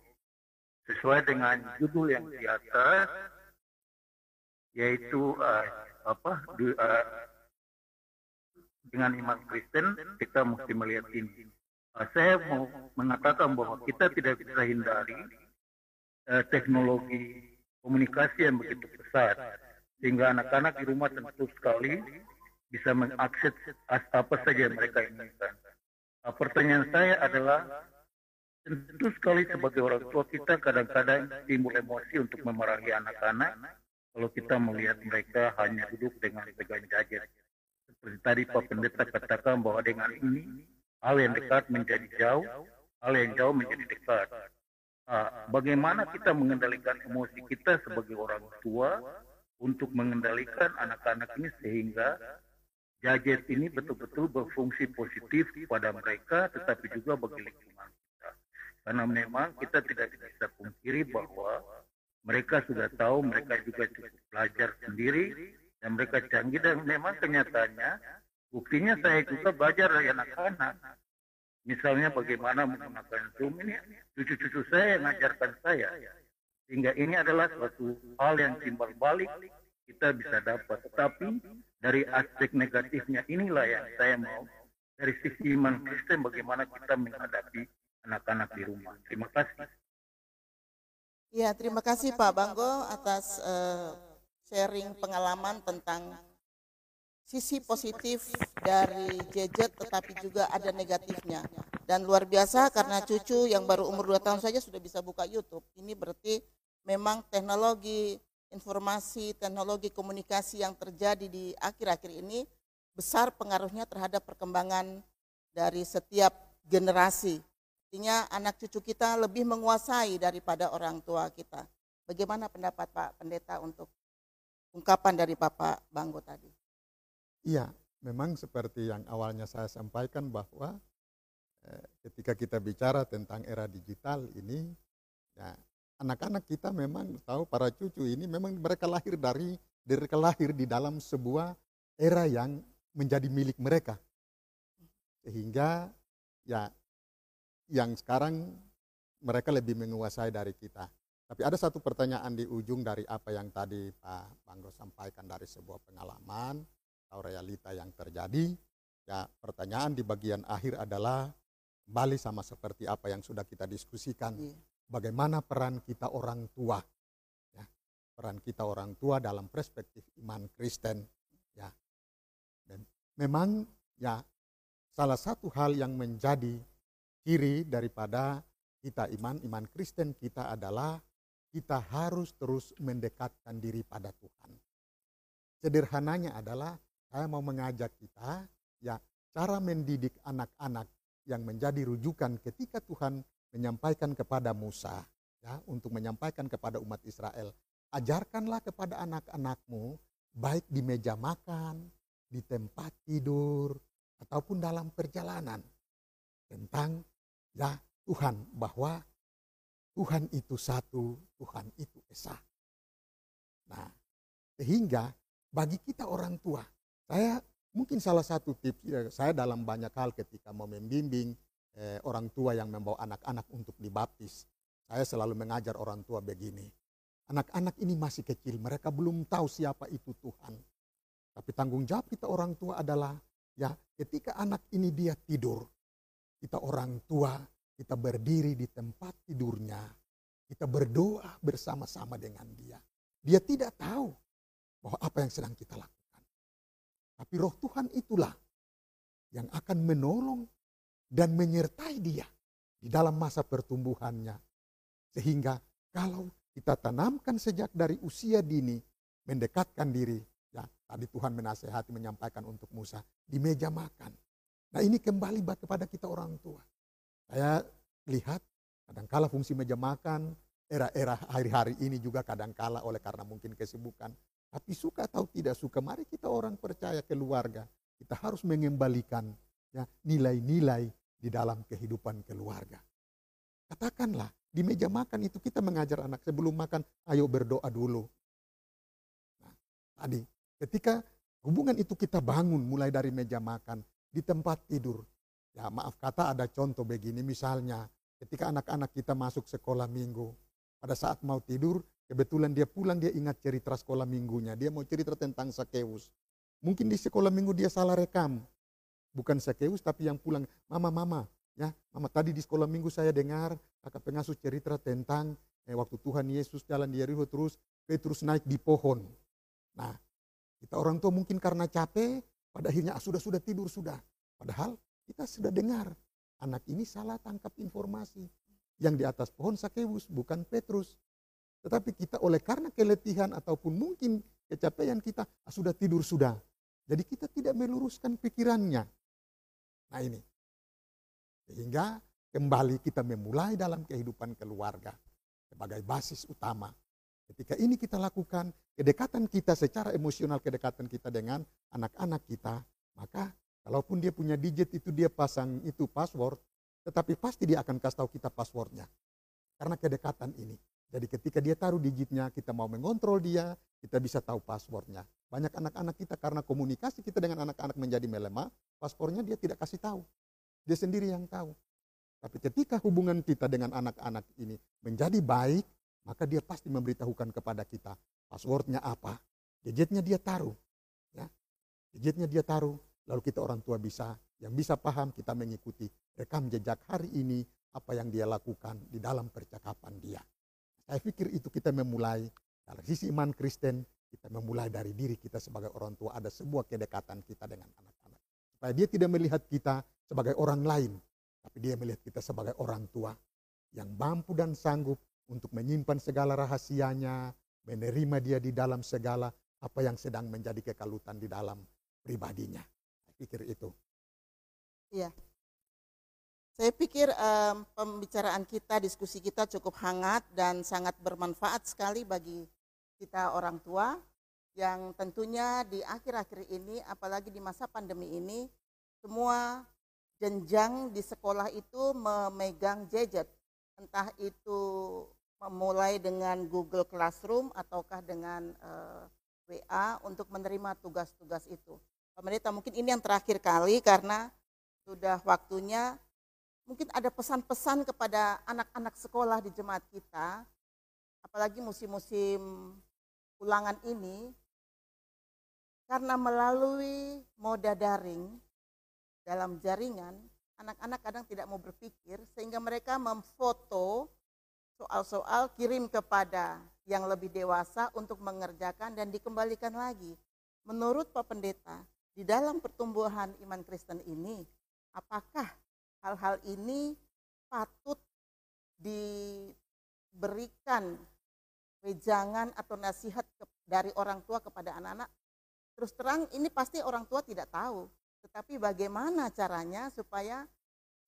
Sesuai dengan judul yang di atas, yaitu uh, apa di, uh, dengan iman Kristen kita mesti melihat ini saya mau mengatakan bahwa kita tidak bisa hindari uh, teknologi komunikasi yang begitu besar sehingga anak-anak di rumah tentu sekali bisa mengakses apa saja yang mereka inginkan. Uh, pertanyaan saya adalah tentu sekali sebagai orang tua kita kadang-kadang timbul emosi untuk memarahi anak-anak kalau kita melihat mereka hanya duduk dengan pegang gadget. Seperti tadi Pak Pendeta katakan bahwa dengan ini hal yang dekat menjadi jauh, hal yang jauh menjadi dekat. Nah, bagaimana kita mengendalikan emosi kita sebagai orang tua untuk mengendalikan anak-anak ini sehingga gadget ini betul-betul berfungsi positif kepada mereka tetapi juga bagi lingkungan kita. Karena memang kita tidak bisa pungkiri bahwa mereka sudah tahu, mereka juga cukup belajar sendiri dan mereka canggih dan memang kenyataannya Buktinya saya juga belajar dari anak-anak. Misalnya bagaimana menggunakan Zoom ini, cucu-cucu saya yang mengajarkan saya. Sehingga ini adalah suatu hal yang timbal balik kita bisa dapat. Tetapi dari aspek negatifnya inilah yang saya mau dari sisi iman Kristen bagaimana kita menghadapi anak-anak di rumah. Terima kasih. Ya, terima kasih Pak Banggo atas uh, sharing pengalaman tentang sisi positif dari gadget tetapi juga ada negatifnya. Dan luar biasa karena cucu yang baru umur 2 tahun saja sudah bisa buka YouTube. Ini berarti memang teknologi informasi, teknologi komunikasi yang terjadi di akhir-akhir ini besar pengaruhnya terhadap perkembangan dari setiap generasi. Artinya anak cucu kita lebih menguasai daripada orang tua kita. Bagaimana pendapat Pak Pendeta untuk ungkapan dari Bapak Banggo tadi? Iya, memang seperti yang awalnya saya sampaikan bahwa eh, ketika kita bicara tentang era digital ini, ya anak-anak kita memang tahu para cucu ini memang mereka lahir dari mereka lahir di dalam sebuah era yang menjadi milik mereka. Sehingga ya yang sekarang mereka lebih menguasai dari kita. Tapi ada satu pertanyaan di ujung dari apa yang tadi Pak Banggo sampaikan dari sebuah pengalaman atau realita yang terjadi. Ya, pertanyaan di bagian akhir adalah kembali sama seperti apa yang sudah kita diskusikan. Iya. Bagaimana peran kita orang tua? Ya, peran kita orang tua dalam perspektif iman Kristen. Ya, dan memang ya salah satu hal yang menjadi ciri daripada kita iman, iman Kristen kita adalah kita harus terus mendekatkan diri pada Tuhan. Sederhananya adalah saya mau mengajak kita ya cara mendidik anak-anak yang menjadi rujukan ketika Tuhan menyampaikan kepada Musa ya untuk menyampaikan kepada umat Israel ajarkanlah kepada anak-anakmu baik di meja makan, di tempat tidur, ataupun dalam perjalanan tentang ya Tuhan bahwa Tuhan itu satu, Tuhan itu esa. Nah, sehingga bagi kita orang tua, saya mungkin salah satu tips ya, saya dalam banyak hal ketika mau membimbing eh, orang tua yang membawa anak-anak untuk dibaptis, saya selalu mengajar orang tua begini. Anak-anak ini masih kecil, mereka belum tahu siapa itu Tuhan. Tapi tanggung jawab kita orang tua adalah ya ketika anak ini dia tidur, kita orang tua, kita berdiri di tempat tidurnya, kita berdoa bersama-sama dengan dia. Dia tidak tahu bahwa apa yang sedang kita lakukan. Tapi roh Tuhan itulah yang akan menolong dan menyertai dia di dalam masa pertumbuhannya. Sehingga kalau kita tanamkan sejak dari usia dini mendekatkan diri ya tadi Tuhan menasehati menyampaikan untuk Musa di meja makan nah ini kembali kepada kita orang tua saya lihat kadangkala fungsi meja makan era-era hari-hari ini juga kadangkala oleh karena mungkin kesibukan tapi suka atau tidak suka mari kita orang percaya keluarga kita harus mengembalikan ya nilai-nilai di dalam kehidupan keluarga katakanlah di meja makan itu kita mengajar anak sebelum makan, ayo berdoa dulu. Nah, tadi ketika hubungan itu kita bangun mulai dari meja makan, di tempat tidur. Ya maaf kata ada contoh begini misalnya ketika anak-anak kita masuk sekolah minggu. Pada saat mau tidur, kebetulan dia pulang dia ingat cerita sekolah minggunya. Dia mau cerita tentang Sakeus. Mungkin di sekolah minggu dia salah rekam. Bukan Sakeus tapi yang pulang, mama mama Ya, mama tadi di sekolah minggu saya dengar kakak pengasuh cerita tentang eh, waktu Tuhan Yesus jalan di Yeriko terus Petrus naik di pohon. Nah, kita orang tua mungkin karena capek, pada akhirnya ah, sudah sudah tidur sudah. Padahal kita sudah dengar anak ini salah tangkap informasi. Yang di atas pohon Sakeus bukan Petrus. Tetapi kita oleh karena keletihan ataupun mungkin kecapean kita ah, sudah tidur sudah. Jadi kita tidak meluruskan pikirannya. Nah ini, sehingga kembali kita memulai dalam kehidupan keluarga sebagai basis utama. Ketika ini kita lakukan, kedekatan kita secara emosional, kedekatan kita dengan anak-anak kita, maka kalaupun dia punya digit itu dia pasang itu password, tetapi pasti dia akan kasih tahu kita passwordnya. Karena kedekatan ini. Jadi ketika dia taruh digitnya, kita mau mengontrol dia, kita bisa tahu passwordnya. Banyak anak-anak kita karena komunikasi kita dengan anak-anak menjadi melemah, passwordnya dia tidak kasih tahu. Dia sendiri yang tahu. Tapi ketika hubungan kita dengan anak-anak ini menjadi baik, maka dia pasti memberitahukan kepada kita passwordnya apa, gadgetnya dia taruh, ya, gadgetnya dia taruh, lalu kita orang tua bisa, yang bisa paham kita mengikuti rekam jejak hari ini apa yang dia lakukan di dalam percakapan dia. Saya pikir itu kita memulai dari sisi iman Kristen, kita memulai dari diri kita sebagai orang tua ada sebuah kedekatan kita dengan anak-anak. Supaya dia tidak melihat kita sebagai orang lain, tapi dia melihat kita sebagai orang tua yang mampu dan sanggup untuk menyimpan segala rahasianya, menerima dia di dalam segala apa yang sedang menjadi kekalutan di dalam pribadinya. Saya pikir itu. Iya. Saya pikir um, pembicaraan kita, diskusi kita cukup hangat dan sangat bermanfaat sekali bagi kita orang tua yang tentunya di akhir-akhir ini, apalagi di masa pandemi ini, semua jenjang di sekolah itu memegang gadget, entah itu memulai dengan Google Classroom ataukah dengan uh, eh, WA untuk menerima tugas-tugas itu. Pemerintah mungkin ini yang terakhir kali karena sudah waktunya mungkin ada pesan-pesan kepada anak-anak sekolah di jemaat kita, apalagi musim-musim ulangan ini, karena melalui moda daring, dalam jaringan, anak-anak kadang tidak mau berpikir sehingga mereka memfoto soal-soal kirim kepada yang lebih dewasa untuk mengerjakan dan dikembalikan lagi. Menurut Pak Pendeta, di dalam pertumbuhan iman Kristen ini, apakah hal-hal ini patut diberikan wejangan atau nasihat dari orang tua kepada anak-anak. Terus terang ini pasti orang tua tidak tahu, tetapi bagaimana caranya supaya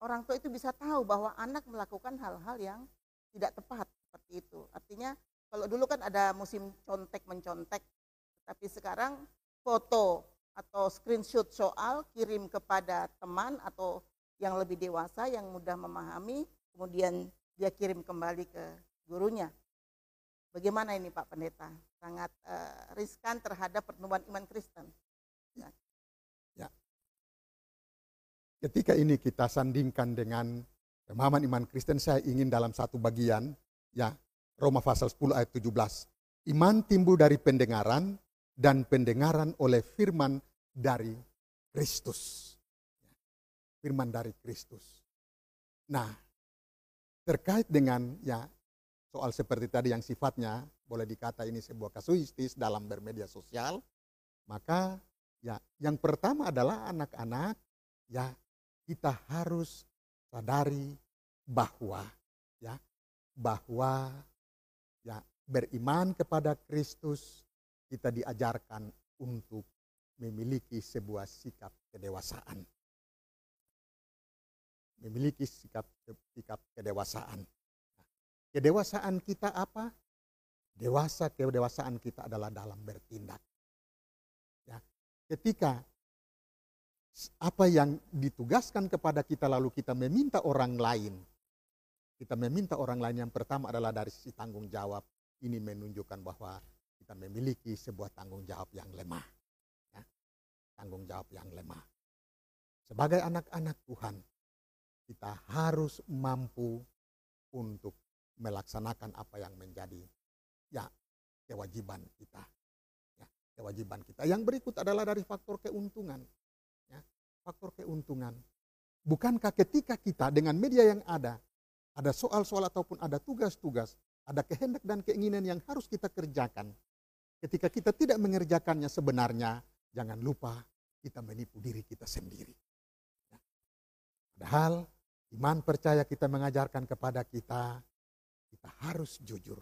orang tua itu bisa tahu bahwa anak melakukan hal-hal yang tidak tepat seperti itu. Artinya kalau dulu kan ada musim contek mencontek, tapi sekarang foto atau screenshot soal kirim kepada teman atau yang lebih dewasa yang mudah memahami, kemudian dia kirim kembali ke gurunya. Bagaimana ini Pak Pendeta? Sangat uh, riskan terhadap pertumbuhan iman Kristen. Ya. ya. Ketika ini kita sandingkan dengan pemahaman iman Kristen, saya ingin dalam satu bagian, ya Roma pasal 10 ayat 17. Iman timbul dari pendengaran dan pendengaran oleh firman dari Kristus. Firman dari Kristus. Nah, terkait dengan ya soal seperti tadi yang sifatnya boleh dikata ini sebuah kasuistis dalam bermedia sosial, maka ya yang pertama adalah anak-anak ya kita harus sadari bahwa ya bahwa ya beriman kepada Kristus kita diajarkan untuk memiliki sebuah sikap kedewasaan. Memiliki sikap sikap kedewasaan. kedewasaan kita apa? Dewasa kedewasaan kita adalah dalam bertindak. Ya, ketika apa yang ditugaskan kepada kita lalu kita meminta orang lain kita meminta orang lain yang pertama adalah dari sisi tanggung jawab. Ini menunjukkan bahwa kita memiliki sebuah tanggung jawab yang lemah. Ya. Tanggung jawab yang lemah. Sebagai anak-anak Tuhan, kita harus mampu untuk melaksanakan apa yang menjadi ya kewajiban kita. Ya, kewajiban kita. Yang berikut adalah dari faktor keuntungan. Ya, faktor keuntungan. Bukankah ketika kita dengan media yang ada, ada soal-soal ataupun ada tugas-tugas, ada kehendak dan keinginan yang harus kita kerjakan. Ketika kita tidak mengerjakannya sebenarnya, jangan lupa kita menipu diri kita sendiri. Ya. Padahal iman percaya kita mengajarkan kepada kita, kita harus jujur.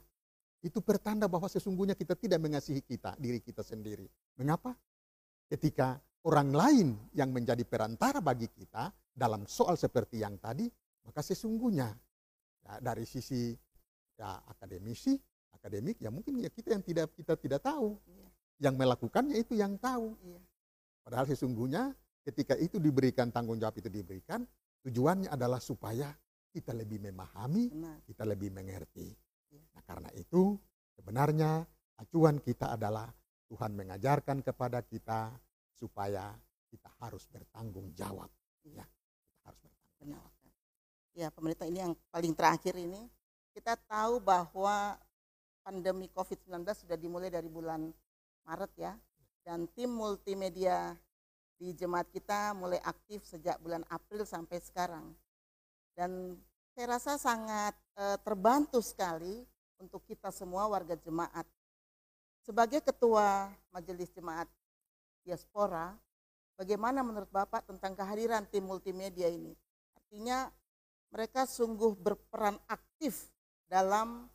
Itu pertanda bahwa sesungguhnya kita tidak mengasihi kita, diri kita sendiri. Mengapa? Ketika orang lain yang menjadi perantara bagi kita dalam soal seperti yang tadi, maka sesungguhnya ya, dari sisi ya akademisi akademik ya mungkin ya kita yang tidak kita tidak tahu iya. yang melakukannya itu yang tahu iya. padahal sesungguhnya ketika itu diberikan tanggung jawab itu diberikan tujuannya adalah supaya kita lebih memahami Benar. kita lebih mengerti iya. nah karena itu sebenarnya acuan kita adalah Tuhan mengajarkan kepada kita supaya kita harus bertanggung jawab iya. ya kita harus bertanggung jawab ya pemerintah ini yang paling terakhir ini kita tahu bahwa pandemi COVID-19 sudah dimulai dari bulan Maret ya dan tim multimedia di jemaat kita mulai aktif sejak bulan April sampai sekarang. Dan saya rasa sangat e, terbantu sekali untuk kita semua warga jemaat. Sebagai ketua majelis jemaat diaspora bagaimana menurut Bapak tentang kehadiran tim multimedia ini? Artinya mereka sungguh berperan aktif dalam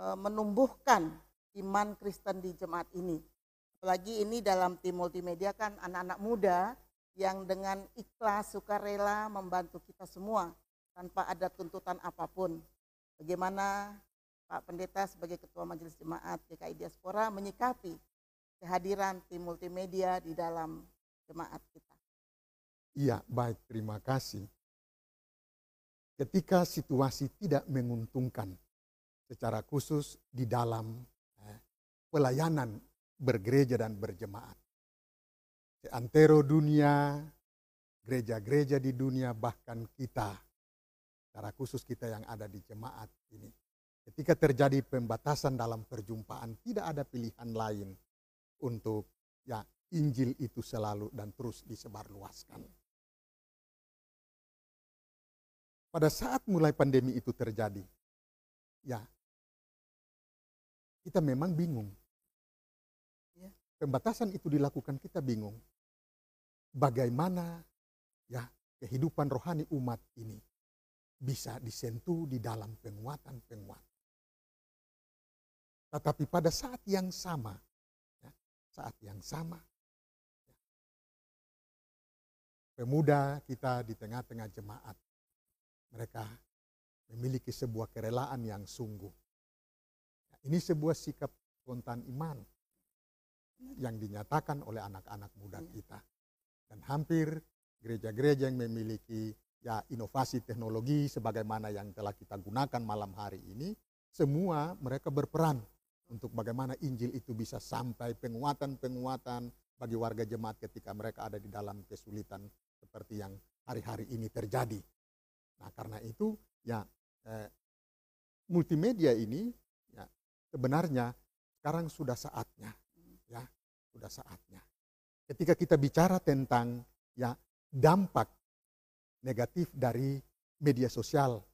e, menumbuhkan iman Kristen di jemaat ini. Apalagi ini dalam tim multimedia kan anak-anak muda yang dengan ikhlas, sukarela membantu kita semua tanpa ada tuntutan apa pun. Bagaimana Pak Pendeta sebagai Ketua Majelis Jemaat GKI Diaspora menyikapi kehadiran tim multimedia di dalam jemaat kita. Iya, baik. Terima kasih ketika situasi tidak menguntungkan secara khusus di dalam eh, pelayanan bergereja dan berjemaat. Antero dunia, gereja-gereja di dunia, bahkan kita, secara khusus kita yang ada di jemaat ini. Ketika terjadi pembatasan dalam perjumpaan, tidak ada pilihan lain untuk ya Injil itu selalu dan terus disebarluaskan. pada saat mulai pandemi itu terjadi, ya kita memang bingung. Pembatasan itu dilakukan kita bingung. Bagaimana ya kehidupan rohani umat ini. bisa disentuh di dalam penguatan-penguatan. Tetapi pada saat yang sama, ya, saat yang sama, ya, pemuda kita di tengah-tengah jemaat, mereka memiliki sebuah kerelaan yang sungguh. Ya, ini sebuah sikap spontan iman yang dinyatakan oleh anak-anak muda iya. kita. Dan hampir gereja-gereja yang memiliki ya inovasi teknologi sebagaimana yang telah kita gunakan malam hari ini, semua mereka berperan untuk bagaimana Injil itu bisa sampai penguatan-penguatan bagi warga jemaat ketika mereka ada di dalam kesulitan seperti yang hari-hari ini terjadi. Nah, karena itu ya eh, multimedia ini ya sebenarnya sekarang sudah saatnya ya, sudah saatnya. Ketika kita bicara tentang ya dampak negatif dari media sosial,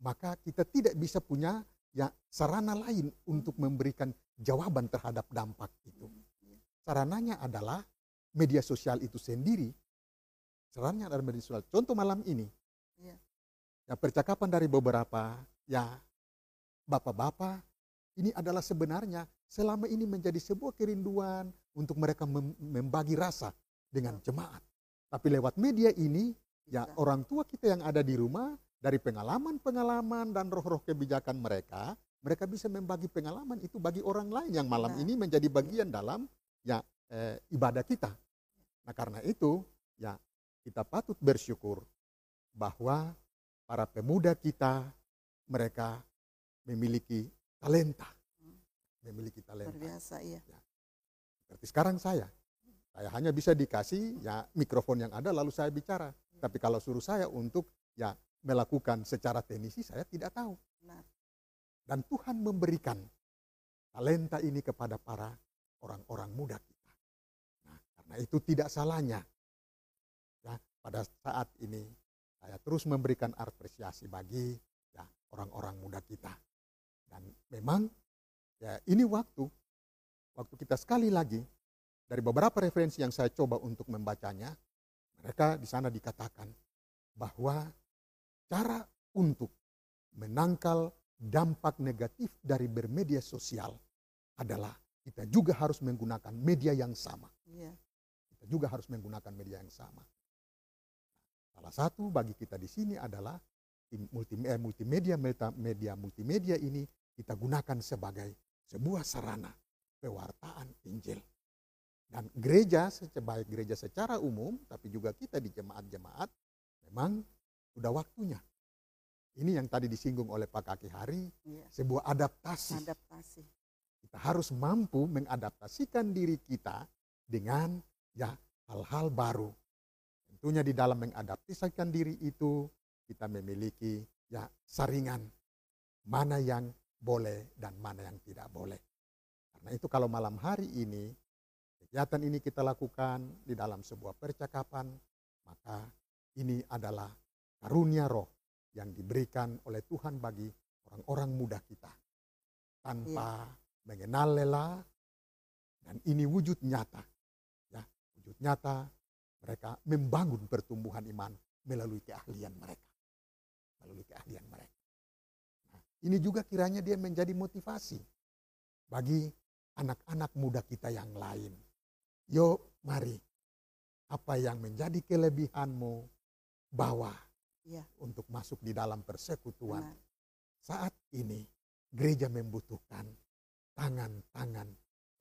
maka kita tidak bisa punya ya sarana lain untuk memberikan jawaban terhadap dampak itu. Sarananya adalah media sosial itu sendiri. Sarannya adalah media sosial. Contoh malam ini, iya. ya percakapan dari beberapa ya bapak-bapak ini adalah sebenarnya selama ini menjadi sebuah kerinduan untuk mereka membagi rasa dengan jemaat. Tapi lewat media ini, ya orang tua kita yang ada di rumah dari pengalaman-pengalaman dan roh-roh kebijakan mereka, mereka bisa membagi pengalaman itu bagi orang lain yang malam nah. ini menjadi bagian dalam ya eh, ibadah kita. Nah karena itu ya kita patut bersyukur bahwa para pemuda kita mereka memiliki talenta, memiliki talenta. Terbiasa, iya. Ya. Seperti sekarang saya, saya hanya bisa dikasih ya mikrofon yang ada lalu saya bicara. Tapi kalau suruh saya untuk ya melakukan secara teknisi saya tidak tahu. Dan Tuhan memberikan talenta ini kepada para orang-orang muda kita. Nah, karena itu tidak salahnya ya pada saat ini saya terus memberikan apresiasi bagi ya orang-orang muda kita. Dan memang ya ini waktu waktu kita sekali lagi dari beberapa referensi yang saya coba untuk membacanya, mereka di sana dikatakan bahwa cara untuk menangkal dampak negatif dari bermedia sosial adalah kita juga harus menggunakan media yang sama. Yeah. Kita juga harus menggunakan media yang sama. Salah satu bagi kita di sini adalah multimedia, multimedia, media multimedia ini kita gunakan sebagai sebuah sarana pewartaan Injil. Dan gereja, baik gereja secara umum, tapi juga kita di jemaat-jemaat, memang sudah waktunya. Ini yang tadi disinggung oleh Pak Kaki Hari, ya. sebuah adaptasi. Adaptasi. Kita harus mampu mengadaptasikan diri kita dengan ya hal-hal baru. Tentunya di dalam mengadaptasikan diri itu kita memiliki ya saringan mana yang boleh dan mana yang tidak boleh. Karena itu kalau malam hari ini kegiatan ini kita lakukan di dalam sebuah percakapan, maka ini adalah karunia roh yang diberikan oleh Tuhan bagi orang-orang muda kita. Tanpa ya. mengenal lelah, dan ini wujud nyata. Ya, wujud nyata mereka membangun pertumbuhan iman melalui keahlian mereka. Melalui keahlian mereka. Nah, ini juga kiranya dia menjadi motivasi bagi anak-anak muda kita yang lain. Yuk mari, apa yang menjadi kelebihanmu, bawa ya. untuk masuk di dalam persekutuan. Benar. Saat ini gereja membutuhkan tangan-tangan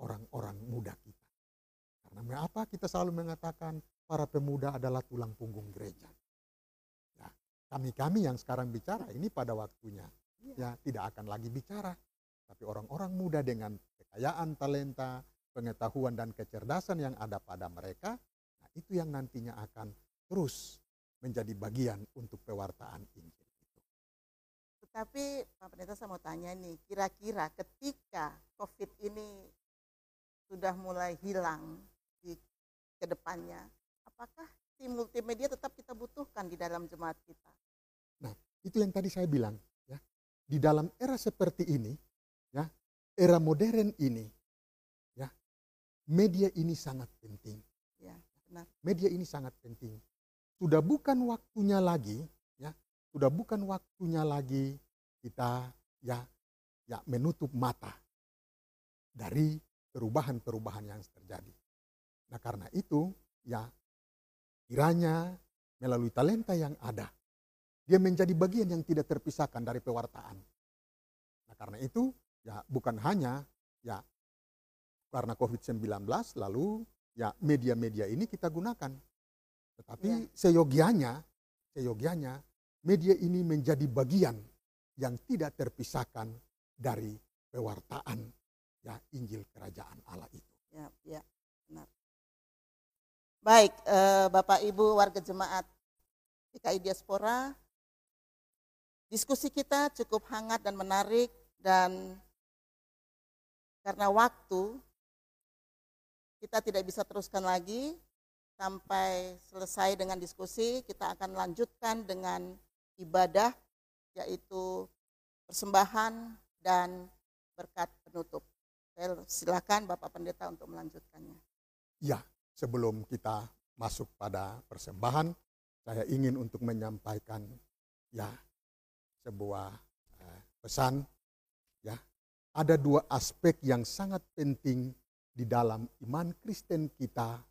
orang-orang muda kita. Karena apa kita selalu mengatakan para pemuda adalah tulang punggung gereja. Kami-kami yang sekarang bicara ini pada waktunya ya. ya tidak akan lagi bicara. Tapi orang-orang muda dengan kekayaan talenta, pengetahuan dan kecerdasan yang ada pada mereka, nah itu yang nantinya akan terus menjadi bagian untuk pewartaan Injil itu. Tetapi Pak Pendeta saya mau tanya nih, kira-kira ketika COVID ini sudah mulai hilang di ke depannya, apakah tim multimedia tetap kita butuhkan di dalam jemaat kita? Itu yang tadi saya bilang, ya. Di dalam era seperti ini, ya, era modern ini, ya, media ini sangat penting. Ya, benar. Media ini sangat penting sudah bukan waktunya lagi ya sudah bukan waktunya lagi kita ya ya menutup mata dari perubahan-perubahan yang terjadi. Nah karena itu ya kiranya melalui talenta yang ada dia menjadi bagian yang tidak terpisahkan dari pewartaan. Nah karena itu ya bukan hanya ya karena COVID-19 lalu ya media-media ini kita gunakan. Tetapi ya. seyogianya, seyogianya media ini menjadi bagian yang tidak terpisahkan dari pewartaan ya Injil Kerajaan Allah itu. Ya, ya, benar. Baik, eh, Bapak Ibu warga jemaat PKI Diaspora, diskusi kita cukup hangat dan menarik dan karena waktu kita tidak bisa teruskan lagi sampai selesai dengan diskusi, kita akan lanjutkan dengan ibadah yaitu persembahan dan berkat penutup. Saya silakan Bapak Pendeta untuk melanjutkannya. Ya, sebelum kita masuk pada persembahan, saya ingin untuk menyampaikan ya sebuah uh, pesan ya. Ada dua aspek yang sangat penting di dalam iman Kristen kita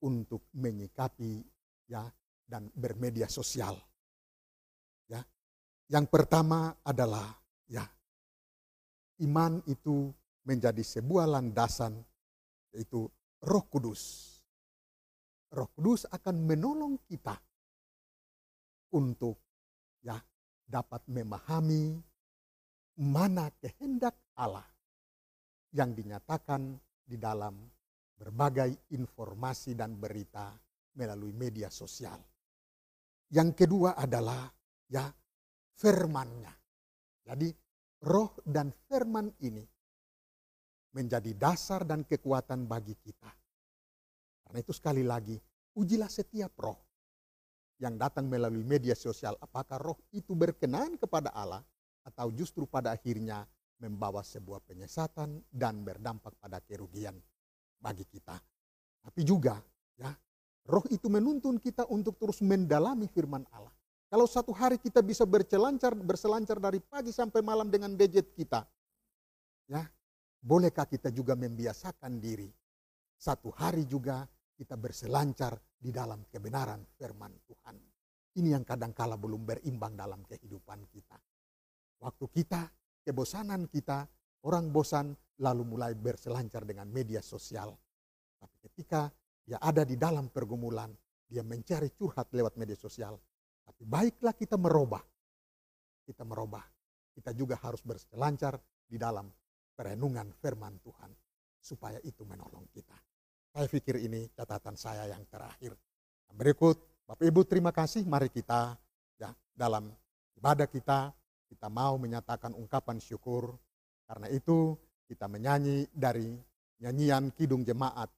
untuk menyikapi ya dan bermedia sosial. Ya. Yang pertama adalah ya iman itu menjadi sebuah landasan yaitu Roh Kudus. Roh Kudus akan menolong kita untuk ya dapat memahami mana kehendak Allah yang dinyatakan di dalam berbagai informasi dan berita melalui media sosial. Yang kedua adalah ya firmannya. Jadi roh dan firman ini menjadi dasar dan kekuatan bagi kita. Karena itu sekali lagi, ujilah setiap roh yang datang melalui media sosial. Apakah roh itu berkenan kepada Allah atau justru pada akhirnya membawa sebuah penyesatan dan berdampak pada kerugian bagi kita. Tapi juga ya, roh itu menuntun kita untuk terus mendalami firman Allah. Kalau satu hari kita bisa bercelancar, berselancar dari pagi sampai malam dengan gadget kita, ya bolehkah kita juga membiasakan diri satu hari juga kita berselancar di dalam kebenaran firman Tuhan. Ini yang kadangkala belum berimbang dalam kehidupan kita. Waktu kita, kebosanan kita, orang bosan lalu mulai berselancar dengan media sosial. Tapi ketika dia ada di dalam pergumulan, dia mencari curhat lewat media sosial. Tapi baiklah kita merubah. Kita merubah. Kita juga harus berselancar di dalam perenungan firman Tuhan supaya itu menolong kita. Saya pikir ini catatan saya yang terakhir. Berikut, Bapak Ibu terima kasih. Mari kita ya dalam ibadah kita kita mau menyatakan ungkapan syukur. Karena itu kita menyanyi dari nyanyian Kidung Jemaat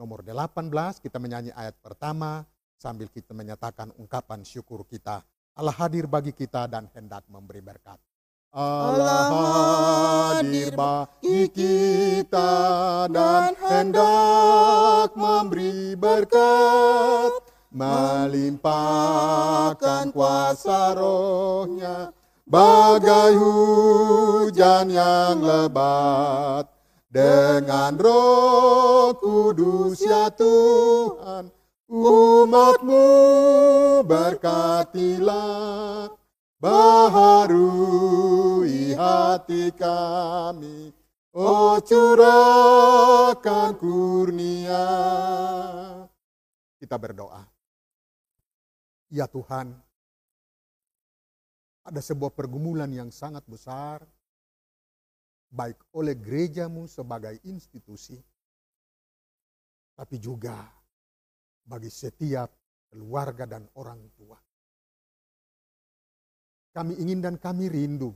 nomor 18 kita menyanyi ayat pertama sambil kita menyatakan ungkapan syukur kita. Allah hadir bagi kita dan hendak memberi berkat. Allah hadir bagi kita dan hendak memberi berkat. Melimpahkan kuasa rohnya bagai hujan yang lebat. Dengan roh kudus ya Tuhan umatmu berkatilah Baharui hati kami, oh curahkan kurnia. Kita berdoa. Ya Tuhan, ada sebuah pergumulan yang sangat besar, baik oleh gerejamu sebagai institusi, tapi juga bagi setiap keluarga dan orang tua kami ingin dan kami rindu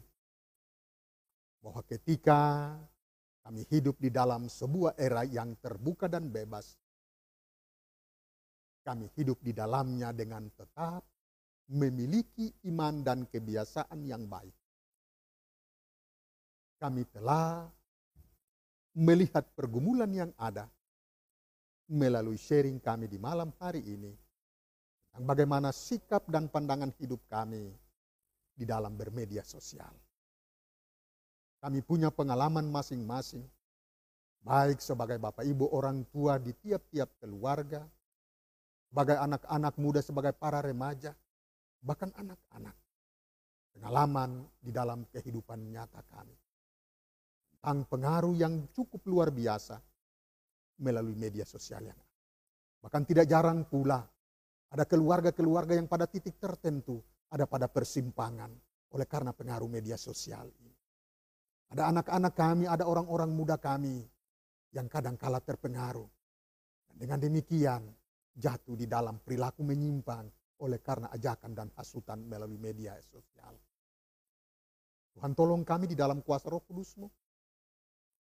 bahwa ketika kami hidup di dalam sebuah era yang terbuka dan bebas, kami hidup di dalamnya dengan tetap memiliki iman dan kebiasaan yang baik. Kami telah melihat pergumulan yang ada melalui sharing kami di malam hari ini. Bagaimana sikap dan pandangan hidup kami di dalam bermedia sosial. Kami punya pengalaman masing-masing, baik sebagai bapak ibu orang tua di tiap-tiap keluarga, sebagai anak-anak muda, sebagai para remaja, bahkan anak-anak. Pengalaman di dalam kehidupan nyata kami. Tentang pengaruh yang cukup luar biasa melalui media sosial yang Bahkan tidak jarang pula ada keluarga-keluarga yang pada titik tertentu ada pada persimpangan oleh karena pengaruh media sosial ini. Ada anak-anak kami, ada orang-orang muda kami yang kadang kala terpengaruh. Dengan demikian jatuh di dalam perilaku menyimpang oleh karena ajakan dan hasutan melalui media sosial. Tuhan tolong kami di dalam kuasa roh kudusmu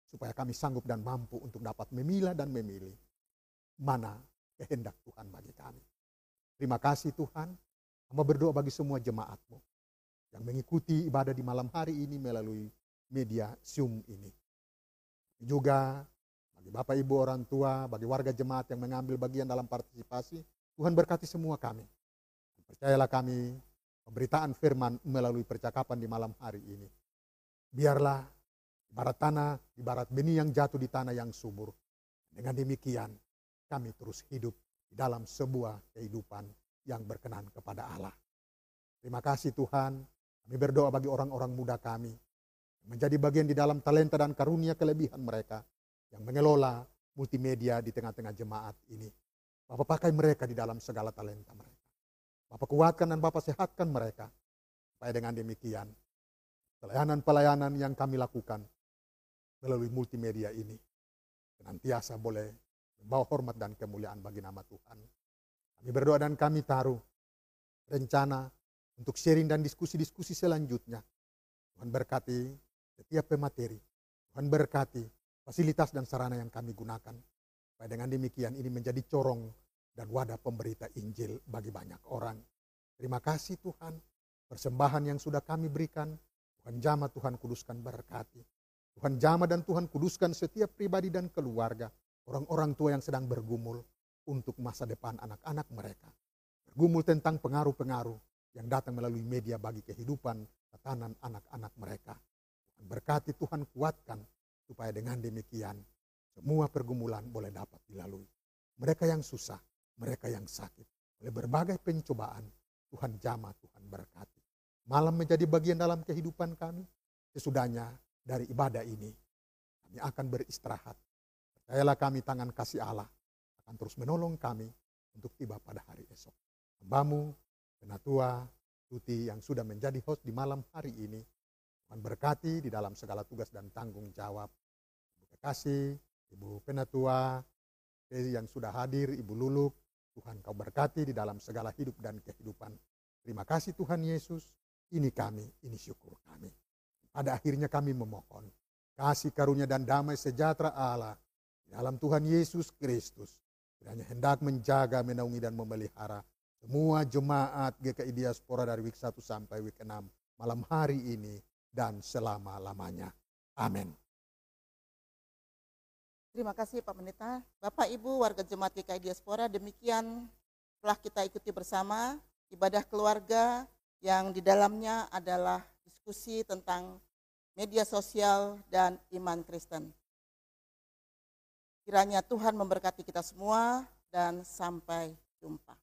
supaya kami sanggup dan mampu untuk dapat memilah dan memilih mana kehendak Tuhan bagi kami. Terima kasih Tuhan. Hamba berdoa bagi semua jemaatmu yang mengikuti ibadah di malam hari ini melalui media Zoom ini. Juga bagi Bapak Ibu orang tua, bagi warga jemaat yang mengambil bagian dalam partisipasi, Tuhan berkati semua kami. Percayalah kami pemberitaan firman melalui percakapan di malam hari ini. Biarlah ibarat tanah, ibarat benih yang jatuh di tanah yang subur. Dengan demikian kami terus hidup di dalam sebuah kehidupan yang berkenan kepada Allah. Terima kasih Tuhan, kami berdoa bagi orang-orang muda kami menjadi bagian di dalam talenta dan karunia kelebihan mereka yang mengelola multimedia di tengah-tengah jemaat ini. Bapak pakai mereka di dalam segala talenta mereka. Bapak kuatkan dan Bapak sehatkan mereka. Supaya dengan demikian, pelayanan-pelayanan yang kami lakukan melalui multimedia ini senantiasa boleh membawa hormat dan kemuliaan bagi nama Tuhan. Kami berdoa dan kami taruh rencana untuk sharing dan diskusi-diskusi selanjutnya. Tuhan berkati setiap pemateri. Tuhan berkati fasilitas dan sarana yang kami gunakan. Supaya dengan demikian ini menjadi corong dan wadah pemberita Injil bagi banyak orang. Terima kasih Tuhan. Persembahan yang sudah kami berikan, Tuhan jama Tuhan kuduskan berkati. Tuhan jama dan Tuhan kuduskan setiap pribadi dan keluarga orang-orang tua yang sedang bergumul untuk masa depan anak-anak mereka. Bergumul tentang pengaruh-pengaruh yang datang melalui media bagi kehidupan tatanan anak-anak mereka. Tuhan berkati Tuhan kuatkan supaya dengan demikian semua pergumulan boleh dapat dilalui. Mereka yang susah, mereka yang sakit, oleh berbagai pencobaan, Tuhan jama, Tuhan berkati. Malam menjadi bagian dalam kehidupan kami, sesudahnya dari ibadah ini, kami akan beristirahat Percayalah kami tangan kasih Allah akan terus menolong kami untuk tiba pada hari esok. Hambamu, Penatua, Tuti yang sudah menjadi host di malam hari ini, Tuhan berkati di dalam segala tugas dan tanggung jawab. Ibu Kekasih, Ibu Penatua, yang sudah hadir, Ibu Luluk, Tuhan kau berkati di dalam segala hidup dan kehidupan. Terima kasih Tuhan Yesus, ini kami, ini syukur kami. Pada akhirnya kami memohon, kasih karunia dan damai sejahtera Allah dalam Tuhan Yesus Kristus. Kiranya hendak menjaga, menaungi, dan memelihara semua jemaat GKI Diaspora dari week 1 sampai week 6 malam hari ini dan selama-lamanya. Amin. Terima kasih Pak Pendeta. Bapak Ibu warga jemaat GKI Diaspora demikian telah kita ikuti bersama ibadah keluarga yang di dalamnya adalah diskusi tentang media sosial dan iman Kristen. Kiranya Tuhan memberkati kita semua dan sampai jumpa.